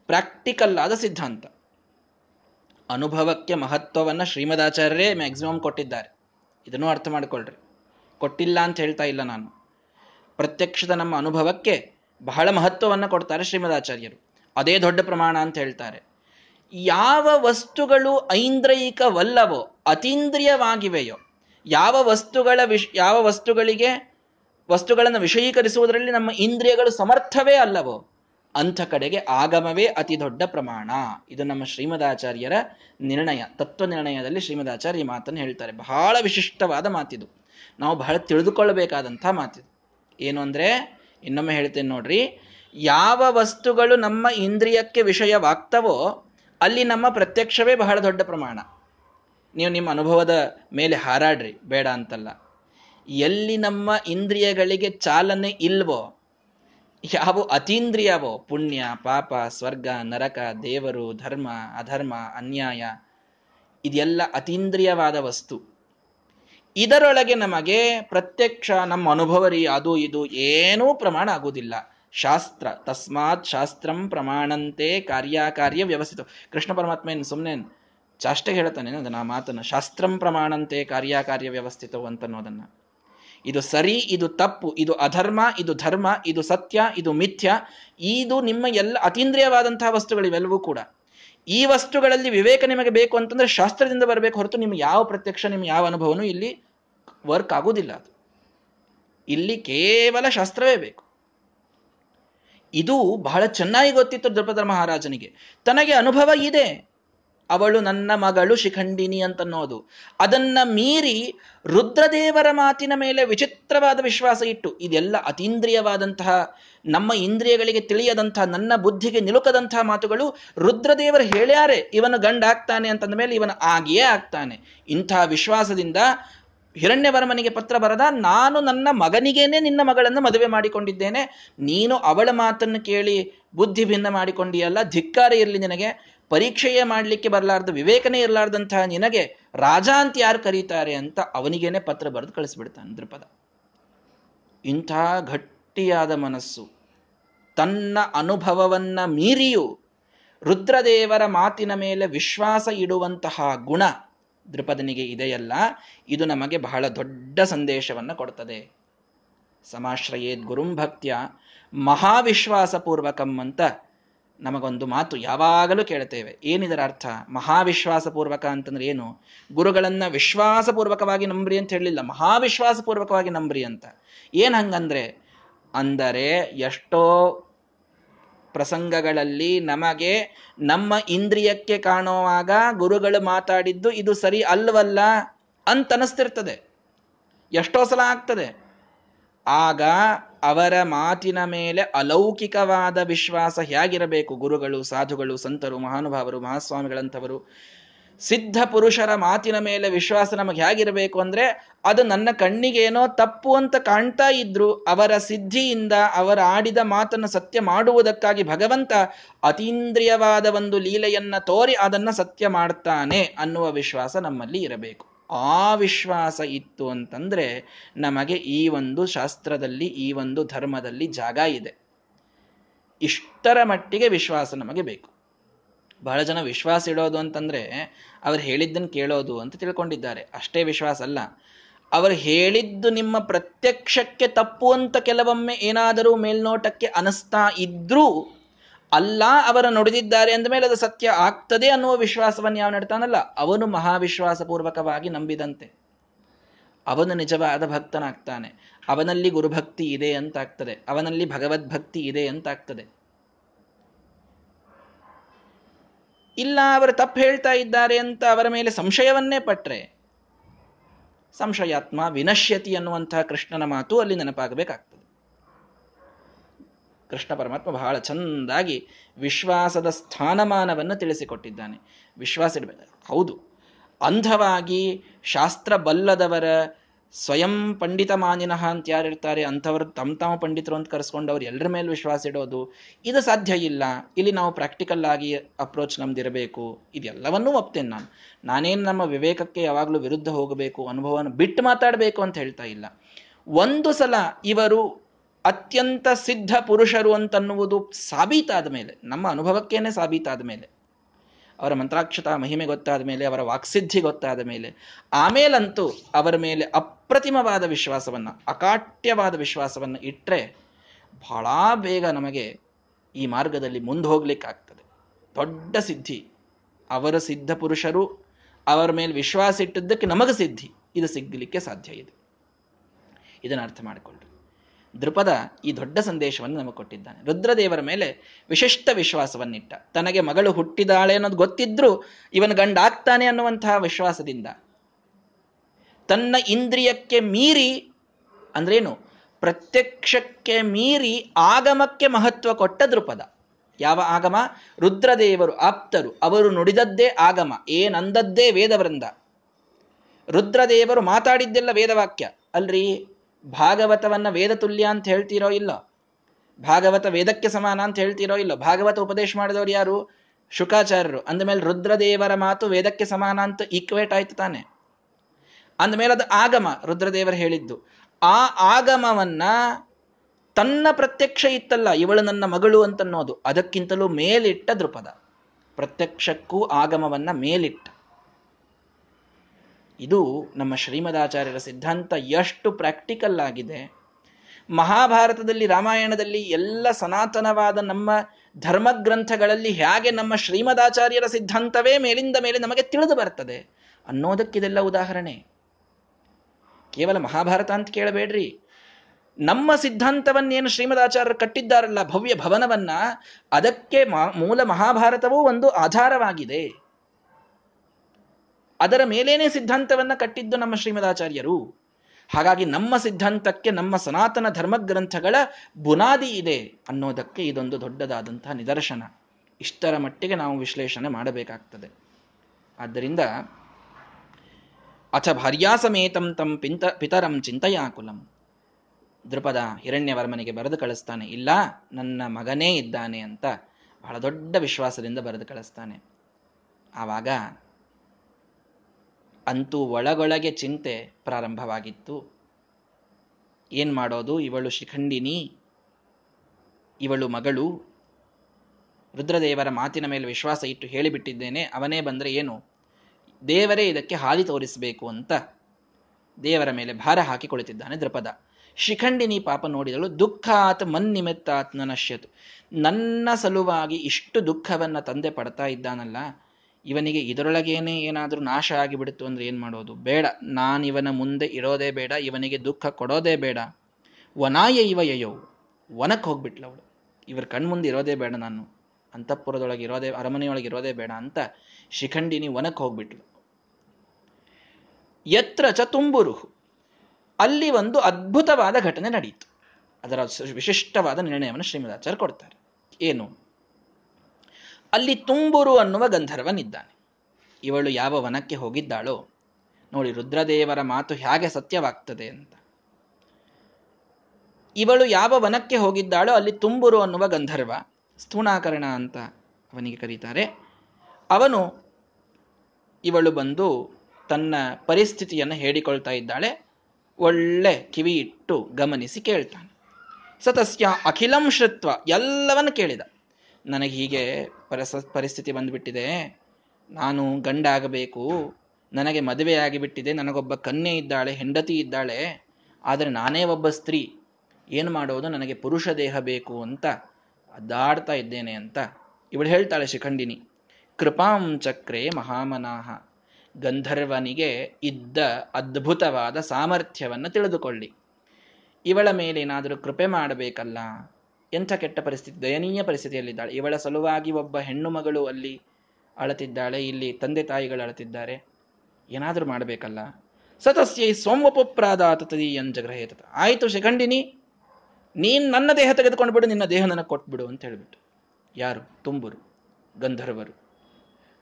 ಪ್ರಾಕ್ಟಿಕಲ್ ಆದ ಸಿದ್ಧಾಂತ. ಅನುಭವಕ್ಕೆ ಮಹತ್ವವನ್ನ ಶ್ರೀಮದಾಚಾರ್ಯರೇ ಮ್ಯಾಕ್ಸಿಮಮ್ ಕೊಟ್ಟಿದ್ದಾರೆ. ಇದನ್ನು ಅರ್ಥ ಮಾಡಿಕೊಳ್ಳ್ರಿ ಕೊಟ್ಟಿಲ್ಲ ಅಂತ ಹೇಳ್ತಾ ಇಲ್ಲ ನಾನು. ಪ್ರತ್ಯಕ್ಷದ ನಮ್ಮ ಅನುಭವಕ್ಕೆ ಬಹಳ ಮಹತ್ವವನ್ನು ಕೊಡ್ತಾರೆ ಶ್ರೀಮದಾಚಾರ್ಯರು. ಅದೇ ದೊಡ್ಡ ಪ್ರಮಾಣ ಅಂತ ಹೇಳ್ತಾರೆ. ಯಾವ ವಸ್ತುಗಳು ಐಂದ್ರಯಿಕವಲ್ಲವೋ, ಅತೀಂದ್ರಿಯವಾಗಿವೆಯೋ, ಯಾವ ವಸ್ತುಗಳ ಯಾವ ವಸ್ತುಗಳಿಗೆ, ವಸ್ತುಗಳನ್ನು ವಿಷಯೀಕರಿಸುವುದರಲ್ಲಿ ನಮ್ಮ ಇಂದ್ರಿಯಗಳು ಸಮರ್ಥವೇ ಅಲ್ಲವೋ ಅಂಥ ಕಡೆಗೆ ಆಗಮವೇ ಅತಿ ದೊಡ್ಡ ಪ್ರಮಾಣ. ಇದು ನಮ್ಮ ಶ್ರೀಮದಾಚಾರ್ಯರ ನಿರ್ಣಯ, ತತ್ವ ನಿರ್ಣಯದಲ್ಲಿ ಶ್ರೀಮದಾಚಾರ್ಯ ಈ ಮಾತನ್ನು ಹೇಳ್ತಾರೆ. ಬಹಳ ವಿಶಿಷ್ಟವಾದ ಮಾತಿದು. ನಾವು ಬಹಳ ತಿಳಿದುಕೊಳ್ಳಬೇಕಾದಂಥ ಮಾತಿದು. ಏನು ಅಂದರೆ, ಇನ್ನೊಮ್ಮೆ ಹೇಳ್ತೇನೆ ನೋಡ್ರಿ, ಯಾವ ವಸ್ತುಗಳು ನಮ್ಮ ಇಂದ್ರಿಯಕ್ಕೆ ವಿಷಯವಾಗ್ತವೋ ಅಲ್ಲಿ ನಮ್ಮ ಪ್ರತ್ಯಕ್ಷವೇ ಬಹಳ ದೊಡ್ಡ ಪ್ರಮಾಣ. ನೀವು ನಿಮ್ಮ ಅನುಭವದ ಮೇಲೆ ಹಾರಾಡ್ರಿ, ಬೇಡ ಅಂತಲ್ಲ. ಎಲ್ಲಿ ನಮ್ಮ ಇಂದ್ರಿಯಗಳಿಗೆ ಚಾಲನೆ ಇಲ್ವೋ ಯಾವ ಅತೀಂದ್ರಿಯವೋ, ಪುಣ್ಯ, ಪಾಪ, ಸ್ವರ್ಗ, ನರಕ, ದೇವರು, ಧರ್ಮ, ಅಧರ್ಮ, ಅನ್ಯಾಯ, ಇದೆಲ್ಲ ಅತೀಂದ್ರಿಯವಾದ ವಸ್ತು. ಇದರೊಳಗೆ ನಮಗೆ ಪ್ರತ್ಯಕ್ಷ ನಮ್ಮ ಅನುಭವರಿ ಅದು ಇದು ಏನೂ ಪ್ರಮಾಣ ಆಗುವುದಿಲ್ಲ. ಶಾಸ್ತ್ರ, ತಸ್ಮಾತ್ ಶಾಸ್ತ್ರಂ ಪ್ರಮಾಣಂತೆ ಕಾರ್ಯಕಾರ್ಯ ವ್ಯವಸ್ಥಿತ. ಕೃಷ್ಣ ಪರಮಾತ್ಮ ಏನು ಸುಮ್ಮನೆ ಚಾಷ್ಟೆ ಹೇಳ್ತಾನೆ ಅದನ್ನ ಮಾತನ್ನ, ಶಾಸ್ತ್ರಂ ಪ್ರಮಾಣಂತೆ ಕಾರ್ಯಕಾರ್ಯ ವ್ಯವಸ್ಥಿತವು ಅಂತನ್ನೋದನ್ನ. ಇದು ಸರಿ, ಇದು ತಪ್ಪು, ಇದು ಅಧರ್ಮ, ಇದು ಧರ್ಮ, ಇದು ಸತ್ಯ, ಇದು ಮಿಥ್ಯ. ಇದು ನಿಮ್ಮ ಎಲ್ಲ ಅತೀಂದ್ರಿಯವಾದಂತಹ ವಸ್ತುಗಳಿವೆಲ್ಲವೂ ಕೂಡ. ಈ ವಸ್ತುಗಳಲ್ಲಿ ವಿವೇಕ ನಿಮಗೆ ಬೇಕು ಅಂತಂದ್ರೆ ಶಾಸ್ತ್ರದಿಂದ ಬರಬೇಕು ಹೊರತು ನಿಮ್ಗೆ ಯಾವ ಪ್ರತ್ಯಕ್ಷ ನಿಮ್ಮ ಯಾವ ಅನುಭವನೂ ಇಲ್ಲಿ ವರ್ಕ್ ಆಗುವುದಿಲ್ಲ ಅದು. ಇಲ್ಲಿ ಕೇವಲ ಶಾಸ್ತ್ರವೇ ಬೇಕು. ಇದು ಬಹಳ ಚೆನ್ನಾಗಿ ಗೊತ್ತಿತ್ತು ದ್ರಪದ ಮಹಾರಾಜನಿಗೆ. ತನಗೆ ಅನುಭವ ಇದೆ. ಅವಳು ನನ್ನ ಮಗಳು ಶಿಖಂಡಿನಿ ಅಂತನ್ನೋದು. ಅದನ್ನ ಮೀರಿ ರುದ್ರದೇವರ ಮಾತಿನ ಮೇಲೆ ವಿಚಿತ್ರವಾದ ವಿಶ್ವಾಸ ಇಟ್ಟು, ಇದೆಲ್ಲ ಅತೀಂದ್ರಿಯವಾದಂತಹ, ನಮ್ಮ ಇಂದ್ರಿಯಗಳಿಗೆ ತಿಳಿಯದಂತಹ, ನನ್ನ ಬುದ್ಧಿಗೆ ನಿಲುಕದಂತಹ ಮಾತುಗಳು ರುದ್ರದೇವರು ಹೇಳ್ಯಾರೆ, ಇವನು ಗಂಡ ಆಗ್ತಾನೆ ಅಂತಂದ ಮೇಲೆ ಇವನು ಆಗಿಯೇ ಆಗ್ತಾನೆ. ಇಂತಹ ವಿಶ್ವಾಸದಿಂದ ಹಿರಣ್ಯವರ್ಮನಿಗೆ ಪತ್ರ ಬರದ, ನಾನು ನನ್ನ ಮಗನಿಗೇನೆ ನಿನ್ನ ಮಗಳನ್ನು ಮದುವೆ ಮಾಡಿಕೊಂಡಿದ್ದೇನೆ, ನೀನು ಅವಳ ಮಾತನ್ನು ಕೇಳಿ ಬುದ್ಧಿ ಭಿನ್ನ ಮಾಡಿಕೊಂಡಿಯಲ್ಲ, ಧಿಕ್ಕಾರ ಇರಲಿ ನಿನಗೆ ಪರೀಕ್ಷೆಯೇ ಮಾಡಲಿಕ್ಕೆ ಬರಲಾರ್ದ, ವಿವೇಕನೇ ಇರಲಾರ್ದಂತಹ ನಿನಗೆ ರಾಜ ಅಂತ ಯಾರು ಕರೀತಾರೆ ಅಂತ ಅವನಿಗೇನೆ ಪತ್ರ ಬರೆದು ಕಳಿಸ್ಬಿಡ್ತಾನೆ ದೃಪದ ಇಂಥ ಗಟ್ಟಿಯಾದ ಮನಸ್ಸು, ತನ್ನ ಅನುಭವವನ್ನ ಮೀರಿಯೂ ರುದ್ರದೇವರ ಮಾತಿನ ಮೇಲೆ ವಿಶ್ವಾಸ ಇಡುವಂತಹ ಗುಣ ದೃಪದನಿಗೆ ಇದೆಯಲ್ಲ, ಇದು ನಮಗೆ ಬಹಳ ದೊಡ್ಡ ಸಂದೇಶವನ್ನು ಕೊಡ್ತದೆ. ಸಮಾಶ್ರಯೇದ್ ಗುರುಂ ಭಕ್ತಿಯ ಮಹಾವಿಶ್ವಾಸಪೂರ್ವಕಂ ಅಂತ ನಮಗೊಂದು ಮಾತು ಯಾವಾಗಲೂ ಕೇಳ್ತೇವೆ ಏನಿದರ ಅರ್ಥ? ಮಹಾವಿಶ್ವಾಸಪೂರ್ವಕ ಅಂತಂದ್ರೆ ಏನು? ಗುರುಗಳನ್ನ ವಿಶ್ವಾಸಪೂರ್ವಕವಾಗಿ ನಂಬ್ರಿ ಅಂತ ಹೇಳಲಿಲ್ಲ. ಮಹಾವಿಶ್ವಾಸಪೂರ್ವಕವಾಗಿ ನಂಬ್ರಿ ಅಂತ. ಏನ್ ಹಂಗಂದ್ರೆ? ಅಂದರೆ ಎಷ್ಟೋ ಪ್ರಸಂಗಗಳಲ್ಲಿ ನಮಗೆ ನಮ್ಮ ಇಂದ್ರಿಯಕ್ಕೆ ಕಾಣುವಾಗ ಗುರುಗಳು ಮಾತಾಡಿದ್ದು ಇದು ಸರಿ ಅಲ್ವಲ್ಲ ಅಂತ ಅನಿಸ್ತಿರ್ತದೆ. ಎಷ್ಟೋ ಸಲ ಆಗ್ತದೆ. ಆಗ ಅವರ ಮಾತಿನ ಮೇಲೆ ಅಲೌಕಿಕವಾದ ವಿಶ್ವಾಸ ಹೇಗಿರಬೇಕು ಗುರುಗಳು, ಸಾಧುಗಳು, ಸಂತರು, ಮಹಾನುಭಾವರು, ಮಹಾಸ್ವಾಮಿಗಳಂಥವರು. ಸಿದ್ಧ ಪುರುಷರ ಮಾತಿನ ಮೇಲೆ ವಿಶ್ವಾಸ ನಮಗೆ ಹೇಗಿರಬೇಕು ಅಂದ್ರೆ ಅದು ನನ್ನ ಕಣ್ಣಿಗೇನೋ ತಪ್ಪು ಅಂತ ಕಾಣ್ತಾ ಇದ್ರು. ಅವರ ಸಿದ್ಧಿಯಿಂದ ಅವರ ಆಡಿದ ಮಾತನ್ನು ಸತ್ಯ ಮಾಡುವುದಕ್ಕಾಗಿ ಭಗವಂತ ಅತೀಂದ್ರಿಯವಾದ ಒಂದು ಲೀಲೆಯನ್ನ ತೋರಿ ಅದನ್ನ ಸತ್ಯ ಮಾಡ್ತಾನೆ ಅನ್ನುವ ವಿಶ್ವಾಸ ನಮ್ಮಲ್ಲಿ ಇರಬೇಕು. ಆ ವಿಶ್ವಾಸ ಇತ್ತು ಅಂತಂದ್ರೆ ನಮಗೆ ಈ ಒಂದು ಶಾಸ್ತ್ರದಲ್ಲಿ, ಈ ಒಂದು ಧರ್ಮದಲ್ಲಿ ಜಾಗ ಇದೆ. ಇಷ್ಟರ ಮಟ್ಟಿಗೆ ವಿಶ್ವಾಸ ನಮಗೆ ಬೇಕು. ಬಹಳ ಜನ ವಿಶ್ವಾಸ ಇಡೋದು ಅಂತಂದ್ರೆ ಅವ್ರು ಹೇಳಿದ್ದನ್ನು ಕೇಳೋದು ಅಂತ ತಿಳ್ಕೊಂಡಿದ್ದಾರೆ. ಅಷ್ಟೇ ವಿಶ್ವಾಸ ಅಲ್ಲ. ಅವರು ಹೇಳಿದ್ದು ನಿಮ್ಮ ಪ್ರತ್ಯಕ್ಷಕ್ಕೆ ತಪ್ಪು ಅಂತ ಕೆಲವೊಮ್ಮೆ ಏನಾದರೂ ಮೇಲ್ನೋಟಕ್ಕೆ ಅನಿಸ್ತಾ ಇದ್ರೂ ಅಲ್ಲ ಅವರ ನುಡಿದಿದ್ದಾರೆ ಅಂದ ಮೇಲೆ ಅದು ಸತ್ಯ ಆಗ್ತದೆ ಅನ್ನುವ ವಿಶ್ವಾಸವನ್ನು ಯಾವ ನಡ್ತಾನಲ್ಲ, ಅವನು ಮಹಾವಿಶ್ವಾಸಪೂರ್ವಕವಾಗಿ ನಂಬಿದಂತೆ. ಅವನು ನಿಜವಾದ ಭಕ್ತನಾಗ್ತಾನೆ. ಅವನಲ್ಲಿ ಗುರುಭಕ್ತಿ ಇದೆ ಅಂತ ಆಗ್ತದೆ ಅವನಲ್ಲಿ ಭಗವದ್ಭಕ್ತಿ ಇದೆ ಅಂತ ಆಗ್ತದೆ ಇಲ್ಲ ಅವರು ತಪ್ಪು ಹೇಳ್ತಾ ಇದ್ದಾರೆ ಅಂತ ಅವರ ಮೇಲೆ ಸಂಶಯವನ್ನೇ ಪಟ್ರೆ, ಸಂಶಯಾತ್ಮ ವಿನಶ್ಯತಿ ಅನ್ನುವಂತಹ ಕೃಷ್ಣನ ಮಾತು ಅಲ್ಲಿ ನೆನಪಾಗಬೇಕಾಗ್ತದೆ. ಕೃಷ್ಣ ಪರಮಾತ್ಮ ಬಹಳ ಚಂದಾಗಿ ವಿಶ್ವಾಸದ ಸ್ಥಾನಮಾನವನ್ನು ತಿಳಿಸಿಕೊಟ್ಟಿದ್ದಾನೆ. ವಿಶ್ವಾಸ ಇಡಬೇಕು ಹೌದು, ಅಂಧವಾಗಿ ಶಾಸ್ತ್ರ ಬಲ್ಲದವರ ಸ್ವಯಂ ಪಂಡಿತ ಮಾನಿನಃ ಅಂತ ಯಾರಿರ್ತಾರೆ ಅಂಥವ್ರು ತಮ್ಮ ತಾವು ಪಂಡಿತರು ಅಂತ ಕರೆಸ್ಕೊಂಡು ಅವ್ರು ಎಲ್ಲರ ಮೇಲೆ ವಿಶ್ವಾಸ ಇಡೋದು, ಇದು ಸಾಧ್ಯ ಇಲ್ಲ. ಇಲ್ಲಿ ನಾವು ಪ್ರಾಕ್ಟಿಕಲ್ ಆಗಿ ಅಪ್ರೋಚ್ ನಮ್ದಿರಬೇಕು ಇದೆಲ್ಲವನ್ನೂ ಒಪ್ತೇನೆ ನಾನು. ನಾನೇನು ನಮ್ಮ ವಿವೇಕಕ್ಕೆ ಯಾವಾಗಲೂ ವಿರುದ್ಧ ಹೋಗಬೇಕು, ಅನುಭವನ ಬಿಟ್ಟು ಮಾತಾಡಬೇಕು ಅಂತ ಹೇಳ್ತಾ ಇಲ್ಲ. ಒಂದು ಸಲ ಇವರು ಅತ್ಯಂತ ಸಿದ್ಧ ಪುರುಷರು ಅಂತನ್ನುವುದು ಸಾಬೀತಾದ ಮೇಲೆ, ನಮ್ಮ ಅನುಭವಕ್ಕೇನೆ ಸಾಬೀತಾದ ಮೇಲೆ. ಅವರ ಮಂತ್ರಾಕ್ಷತಾ ಮಹಿಮೆ ಗೊತ್ತಾದ ಮೇಲೆ, ಅವರ ವಾಕ್ಸಿದ್ಧಿ ಗೊತ್ತಾದ ಮೇಲೆ, ಆಮೇಲಂತೂ ಅವರ ಮೇಲೆ ಅಪ್ರತಿಮವಾದ ವಿಶ್ವಾಸವನ್ನು, ಅಕಾಟ್ಯವಾದ ವಿಶ್ವಾಸವನ್ನು ಇಟ್ಟರೆ ಬಹಳ ಬೇಗ ನಮಗೆ ಈ ಮಾರ್ಗದಲ್ಲಿ ಮುಂದೆ ಹೋಗ್ಲಿಕ್ಕಾಗ್ತದೆ. ದೊಡ್ಡ ಸಿದ್ಧಿ. ಅವರ ಸಿದ್ಧ ಪುರುಷರು, ಅವರ ಮೇಲೆ ವಿಶ್ವಾಸ ಇಟ್ಟಿದ್ದಕ್ಕೆ ನಮಗೆ ಸಿದ್ಧಿ. ಇದು ಸಿಗ್ಲಿಕ್ಕೆ ಸಾಧ್ಯ ಇದೆ. ಇದನ್ನು ಅರ್ಥ ಮಾಡಿಕೊಳ್ಳಿ ದೃಪದ ಈ ದೊಡ್ಡ ಸಂದೇಶವನ್ನು ನಮಗೆ ಕೊಟ್ಟಿದ್ದಾನೆ. ರುದ್ರದೇವರ ಮೇಲೆ ವಿಶಿಷ್ಟ ವಿಶ್ವಾಸವನ್ನಿಟ್ಟ. ತನಗೆ ಮಗಳು ಹುಟ್ಟಿದಾಳೆ ಅನ್ನೋದು ಗೊತ್ತಿದ್ರೂ ಇವನ ಗಂಡ ಆಗ್ತಾನೆ ಅನ್ನುವಂತಹ ವಿಶ್ವಾಸದಿಂದ. ತನ್ನ ಇಂದ್ರಿಯಕ್ಕೆ ಮೀರಿ, ಅಂದ್ರೇನು? ಪ್ರತ್ಯಕ್ಷಕ್ಕೆ ಮೀರಿ ಆಗಮಕ್ಕೆ ಮಹತ್ವ ಕೊಟ್ಟ ದೃಪದ ಯಾವ ಆಗಮ? ರುದ್ರದೇವರು ಆಪ್ತರು. ಅವರು ನುಡಿದದ್ದೇ ಆಗಮ. ಏನಂದದ್ದೇ ವೇದವೃಂದ. ರುದ್ರದೇವರು ಮಾತಾಡಿದ್ದೆಲ್ಲ ವೇದವಾಕ್ಯ. ಅಲ್ರಿ? ಭಾಗವತವನ್ನ ವೇದ ತುಲ್ಯ ಅಂತ ಹೇಳ್ತೀರೋ ಇಲ್ಲ? ಭಾಗವತ ವೇದಕ್ಕೆ ಸಮಾನ ಅಂತ ಹೇಳ್ತೀರೋ ಇಲ್ಲ? ಭಾಗವತ ಉಪದೇಶ ಮಾಡಿದವರು ಯಾರು? ಶುಕಾಚಾರ್ಯರು. ಅಂದಮೇಲೆ ರುದ್ರದೇವರ ಮಾತು ವೇದಕ್ಕೆ ಸಮಾನ ಅಂತ ಈಕ್ವೇಟ್ ಆಯ್ತು ತಾನೆ. ಅಂದಮೇಲೆ ಅದು ಆಗಮ, ರುದ್ರದೇವರು ಹೇಳಿದ್ದು. ಆ ಆಗಮವನ್ನ ತನ್ನ ಪ್ರತ್ಯಕ್ಷ ಇತ್ತಲ್ಲ, ಇವಳು ನನ್ನ ಮಗಳು ಅಂತನ್ನೋದು. ಅದಕ್ಕಿಂತಲೂ ಮೇಲಿಟ್ಟ ದೃಪದ. ಪ್ರತ್ಯಕ್ಷಕ್ಕೂ ಆಗಮವನ್ನ ಮೇಲಿಟ್ಟ. ಇದು ನಮ್ಮ ಶ್ರೀಮದಾಚಾರ್ಯರ ಸಿದ್ಧಾಂತ ಎಷ್ಟು ಪ್ರಾಕ್ಟಿಕಲ್ ಆಗಿದೆ. ಮಹಾಭಾರತದಲ್ಲಿ, ರಾಮಾಯಣದಲ್ಲಿ ಎಲ್ಲ ಸನಾತನವಾದ ನಮ್ಮ ಧರ್ಮಗ್ರಂಥಗಳಲ್ಲಿ ಹೇಗೆ ನಮ್ಮ ಶ್ರೀಮದಾಚಾರ್ಯರ ಸಿದ್ಧಾಂತವೇ ಮೇಲಿಂದ ಮೇಲೆ ನಮಗೆ ತಿಳಿದು ಬರ್ತದೆ ಅನ್ನೋದಕ್ಕಿದೆಲ್ಲ ಉದಾಹರಣೆ. ಕೇವಲ ಮಹಾಭಾರತ ಅಂತ ಕೇಳಬೇಡ್ರಿ. ನಮ್ಮ ಸಿದ್ಧಾಂತವನ್ನೇನು ಶ್ರೀಮದಾಚಾರ್ಯರು ಕಟ್ಟಿದ್ದಾರಲ್ಲ ಭವ್ಯ ಭವನವನ್ನ, ಅದಕ್ಕೆ ಮೂಲ ಮಹಾಭಾರತವೂ ಒಂದು ಆಧಾರವಾಗಿದೆ. ಅದರ ಮೇಲೇನೆ ಸಿದ್ಧಾಂತವನ್ನು ಕಟ್ಟಿದ್ದು ನಮ್ಮ ಶ್ರೀಮದಾಚಾರ್ಯರು. ಹಾಗಾಗಿ ನಮ್ಮ ಸಿದ್ಧಾಂತಕ್ಕೆ, ನಮ್ಮ ಸನಾತನ ಧರ್ಮಗ್ರಂಥಗಳ ಬುನಾದಿ ಇದೆ ಅನ್ನೋದಕ್ಕೆ ಇದೊಂದು ದೊಡ್ಡದಾದಂತಹ ನಿದರ್ಶನ. ಇಷ್ಟರ ಮಟ್ಟಿಗೆ ನಾವು ವಿಶ್ಲೇಷಣೆ ಮಾಡಬೇಕಾಗ್ತದೆ. ಆದ್ದರಿಂದ, ಅಥ ಭಾರ್ಯಾಸಮೇತಂ ತಂ ಪಿಂತ, ಪಿತರಂ ಚಿಂತಯಾಕುಲಂ. ದೃಪದ ಹಿರಣ್ಯವರ್ಮನಿಗೆ ಬರೆದು ಕಳಿಸ್ತಾನೆ, ಇಲ್ಲ, ನನ್ನ ಮಗನೇ ಇದ್ದಾನೆ ಅಂತ ಬಹಳ ದೊಡ್ಡ ವಿಶ್ವಾಸದಿಂದ ಬರೆದು ಕಳಿಸ್ತಾನೆ. ಆವಾಗ ಅಂತೂ ಒಳಗೊಳಗೆ ಚಿಂತೆ ಪ್ರಾರಂಭವಾಗಿತ್ತು. ಏನ್ ಮಾಡೋದು? ಇವಳು ಶಿಖಂಡಿನಿ, ಇವಳು ಮಗಳು. ರುದ್ರದೇವರ ಮಾತಿನ ಮೇಲೆ ವಿಶ್ವಾಸ ಇಟ್ಟು ಹೇಳಿಬಿಟ್ಟಿದ್ದೇನೆ. ಅವನೇ ಬಂದರೆ ಏನು? ದೇವರೇ ಇದಕ್ಕೆ ಹಾದಿ ತೋರಿಸಬೇಕು ಅಂತ. ದೇವರ ಮೇಲೆ ಭಾರ ಹಾಕಿ ಕುಳಿತಿದ್ದಾನೆ ದೃಪದ ಶಿಖಂಡಿನಿ ಪಾಪ ನೋಡಿದಳು, ದುಃಖಾತ್ ಮನ್ನಿಮೆತ್ತಾತ್ ನಶ್ಯತು ನನ್ನ ಸಲುವಾಗಿ ಇಷ್ಟು ದುಃಖವನ್ನು ತಂದೆ ಪಡ್ತಾ ಇದ್ದಾನಲ್ಲ ಇವನಿಗೆ ಇದರೊಳಗೇನೆ ಏನಾದರೂ ನಾಶ ಆಗಿಬಿಡ್ತು ಅಂದ್ರೆ ಏನು ಮಾಡೋದು? ಬೇಡ. ನಾನು ಇವನ ಮುಂದೆ ಇರೋದೇ ಬೇಡ. ಇವನಿಗೆ ದುಃಖ ಕೊಡೋದೇ ಬೇಡ. ವನಾಯ ಇವ ಯಯೋ. ವನಕ್ಕೆ ಹೋಗ್ಬಿಟ್ಲವಳು ಇವ್ರ ಕಣ್ಮುಂದೆ ಇರೋದೇ ಬೇಡ ನಾನು. ಅಂತಃಪುರದೊಳಗೆ ಇರೋದೇ, ಅರಮನೆಯೊಳಗೆ ಇರೋದೇ ಬೇಡ ಅಂತ ಶಿಖಂಡಿನಿ ವನಕ್ಕೆ ಹೋಗ್ಬಿಟ್ಲು. ಯತ್ರ ಚ ತುಂಬುರು ಅಲ್ಲಿ ಒಂದು ಅದ್ಭುತವಾದ ಘಟನೆ ನಡೆಯಿತು ಅದರ ವಿಶಿಷ್ಟವಾದ ನಿರ್ಣಯವನ್ನು ಶ್ರೀಮದಾಚಾರ್ಯ ಕೊಡ್ತಾರೆ. ಏನು? ಅಲ್ಲಿ ತುಂಬುರು ಅನ್ನುವ ಗಂಧರ್ವನಿದ್ದಾನೆ. ಇವಳು ಯಾವ ವನಕ್ಕೆ ಹೋಗಿದ್ದಾಳೋ, ನೋಡಿ ರುದ್ರದೇವರ ಮಾತು ಹೇಗೆ ಸತ್ಯವಾಗ್ತದೆ ಅಂತ. ಇವಳು ಯಾವ ವನಕ್ಕೆ ಹೋಗಿದ್ದಾಳೋ ಅಲ್ಲಿ ತುಂಬುರು ಅನ್ನುವ ಗಂಧರ್ವ, ಸ್ಥೂಣಾಕರಣ ಅಂತ ಅವನಿಗೆ ಕರೀತಾರೆ. ಅವನು, ಇವಳು ಬಂದು ತನ್ನ ಪರಿಸ್ಥಿತಿಯನ್ನು ಹೇಳಿಕೊಳ್ತಾ ಇದ್ದಾಳೆ. ಒಳ್ಳೆ ಕಿವಿ ಇಟ್ಟು ಗಮನಿಸಿ ಕೇಳ್ತಾನೆ. ಸತಸ್ಯ ಅಖಿಲಂ ಶ್ರುತ್ವ, ಎಲ್ಲವನ್ನು ಕೇಳಿದ. ನನಗೆ ಹೀಗೆ ಪರಸ, ಪರಿಸ್ಥಿತಿ ಬಂದುಬಿಟ್ಟಿದೆ. ನಾನು ಗಂಡಾಗಬೇಕು. ನನಗೆ ಮದುವೆ ಆಗಿಬಿಟ್ಟಿದೆ ನನಗೊಬ್ಬ ಕನ್ಯೆ ಇದ್ದಾಳೆ, ಹೆಂಡತಿ ಇದ್ದಾಳೆ. ಆದರೆ ನಾನೇ ಒಬ್ಬ ಸ್ತ್ರೀ. ಏನು ಮಾಡೋದು? ನನಗೆ ಪುರುಷ ದೇಹ ಬೇಕು ಅಂತ ಅದ್ದಾಡ್ತಾ ಇದ್ದೇನೆ ಅಂತ ಇವಳು ಹೇಳ್ತಾಳೆ ಶಿಖಂಡಿನಿ. ಕೃಪಾಂ ಚಕ್ರೆ ಮಹಾಮನಾಹ. ಗಂಧರ್ವನಿಗೆ ಇದ್ದ ಅದ್ಭುತವಾದ ಸಾಮರ್ಥ್ಯವನ್ನು ತಿಳಿದುಕೊಳ್ಳಿ. ಇವಳ ಮೇಲೆ ಏನಾದರೂ ಕೃಪೆ ಮಾಡಬೇಕಲ್ಲ? ಎಂಥ ಕೆಟ್ಟ ಪರಿಸ್ಥಿತಿ, ದಯನೀಯ ಪರಿಸ್ಥಿತಿಯಲ್ಲಿದ್ದಾಳೆ. ಇವಳ ಸಲುವಾಗಿ ಒಬ್ಬ ಹೆಣ್ಣು ಮಗಳು ಅಲ್ಲಿ ಅಳತಿದ್ದಾಳೆ, ಇಲ್ಲಿ ತಂದೆ ತಾಯಿಗಳು ಅಳತಿದ್ದಾರೆ. ಏನಾದರೂ ಮಾಡಬೇಕಲ್ಲ. ಸತಸ್ಯೈ ಎನ್ ತದೀಯಂಜಗ್ರಹೇತ ಆಯಿತು ಶಿಖಂಡಿನಿ, ನೀನ್ ನನ್ನ ದೇಹ ತೆಗೆದುಕೊಂಡು ಬಿಡು ನಿನ್ನ ದೇಹ ನನಗೆ ಕೊಟ್ಬಿಡು ಅಂತ ಹೇಳಿಬಿಟ್ಟು ಯಾರು? ತುಂಬುರು, ಗಂಧರ್ವರು,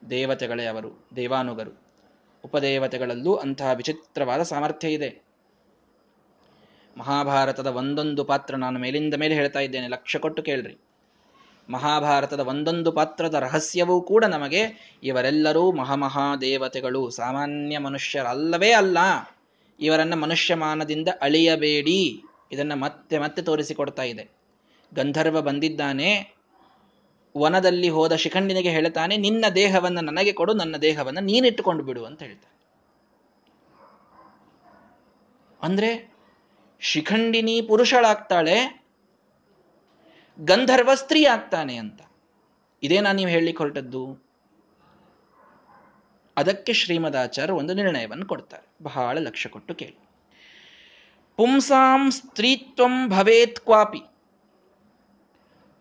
ದೇವತೆಗಳೇ ಅವರು, ದೇವಾನುಗರು. ಉಪದೇವತೆಗಳಲ್ಲೂ ಅಂತಹ ವಿಚಿತ್ರವಾದ ಸಾಮರ್ಥ್ಯ ಇದೆ. ಮಹಾಭಾರತದ ಒಂದೊಂದು ಪಾತ್ರ ನಾನು ಮೇಲಿಂದ ಮೇಲೆ ಹೇಳ್ತಾ ಇದ್ದೇನೆ. ಲಕ್ಷ ಕೊಟ್ಟು ಕೇಳ್ರಿ. ಮಹಾಭಾರತದ ಒಂದೊಂದು ಪಾತ್ರದ ರಹಸ್ಯವೂ ಕೂಡ ನಮಗೆ ಇವರೆಲ್ಲರೂ ಮಹಾಮಹಾದೇವತೆಗಳು. ಸಾಮಾನ್ಯ ಮನುಷ್ಯರಲ್ಲವೇ ಅಲ್ಲ. ಇವರನ್ನ ಮನುಷ್ಯಮಾನದಿಂದ ಅಳಿಯಬೇಡಿ. ಇದನ್ನ ಮತ್ತೆ ಮತ್ತೆ ತೋರಿಸಿಕೊಡ್ತಾ ಇದೆ. ಗಂಧರ್ವ ಬಂದಿದ್ದಾನೆ. ವನದಲ್ಲಿ ಹೋದ ಶಿಖಂಡಿನಿಗೆ ಹೇಳ್ತಾನೆ, ನಿನ್ನ ದೇಹವನ್ನು ನನಗೆ ಕೊಡು, ನನ್ನ ದೇಹವನ್ನು ನೀನಿಟ್ಟುಕೊಂಡು ಬಿಡು ಅಂತ ಹೇಳ್ತಾನೆ. ಅಂದ್ರೆ ಶಿಖಂಡಿನಿ ಪುರುಷಳಾಗ್ತಾಳೆ, ಗಂಧರ್ವ ಸ್ತ್ರೀ ಆಗ್ತಾನೆ ಅಂತ. ಇದೇನಾ ನೀವು ಹೇಳಲಿಕ್ಕೆ ಹೊರಟದ್ದು? ಅದಕ್ಕೆ ಶ್ರೀಮದಾಚಾರ್ಯ ಒಂದು ನಿರ್ಣಯವನ್ನು ಕೊಡ್ತಾರೆ. ಬಹಳ ಲಕ್ಷ್ಯ ಕೊಟ್ಟು ಕೇಳಿ. ಪುಂಸಾಂ ಸ್ತ್ರೀತ್ವಂ ಭವೇತ್ ಕ್ವಾಪಿ.